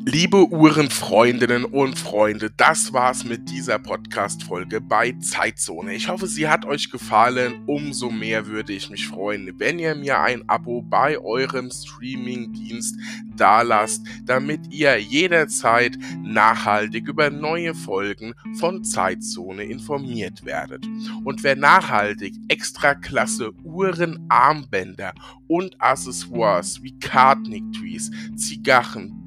Liebe Uhrenfreundinnen und Freunde, das war's mit dieser Podcast-Folge bei Zeitzone. Ich hoffe, sie hat euch gefallen. Umso mehr würde ich mich freuen, wenn ihr mir ein Abo bei eurem Streaming-Dienst dalasst, damit ihr jederzeit nachhaltig über neue Folgen von Zeitzone informiert werdet. Und wer nachhaltig extra klasse Uhren, Armbänder und Accessoires wie Kartnick-Trees,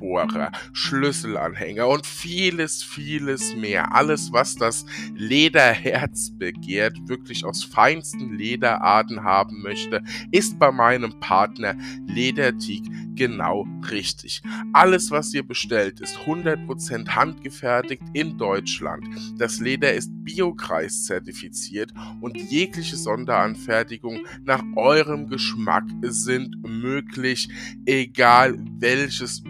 Zigarrenbohrer, Schlüsselanhänger und vieles, vieles mehr. Alles, was das Lederherz begehrt, wirklich aus feinsten Lederarten haben möchte, ist bei meinem Partner Lederteak genau richtig. Alles, was ihr bestellt, ist 100% handgefertigt in Deutschland. Das Leder ist Biokreis zertifiziert und jegliche Sonderanfertigung nach eurem Geschmack sind möglich, egal welches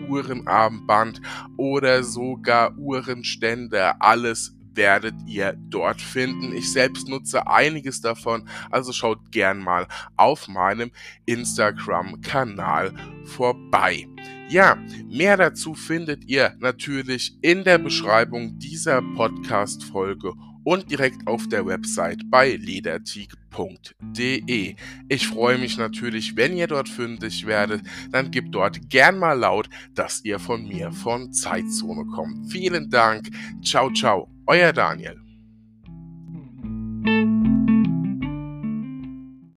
Uhrenarmband oder sogar Uhrenständer, alles werdet ihr dort finden. Ich selbst nutze einiges davon, also schaut gern mal auf meinem Instagram-Kanal vorbei. Ja, mehr dazu findet ihr natürlich in der Beschreibung dieser Podcast-Folge und direkt auf der Website bei lederteak.de. Ich freue mich natürlich, wenn ihr dort fündig werdet, dann gebt dort gern mal laut, dass ihr von mir von Zeitzone kommt. Vielen Dank. Ciao, ciao. Euer Daniel.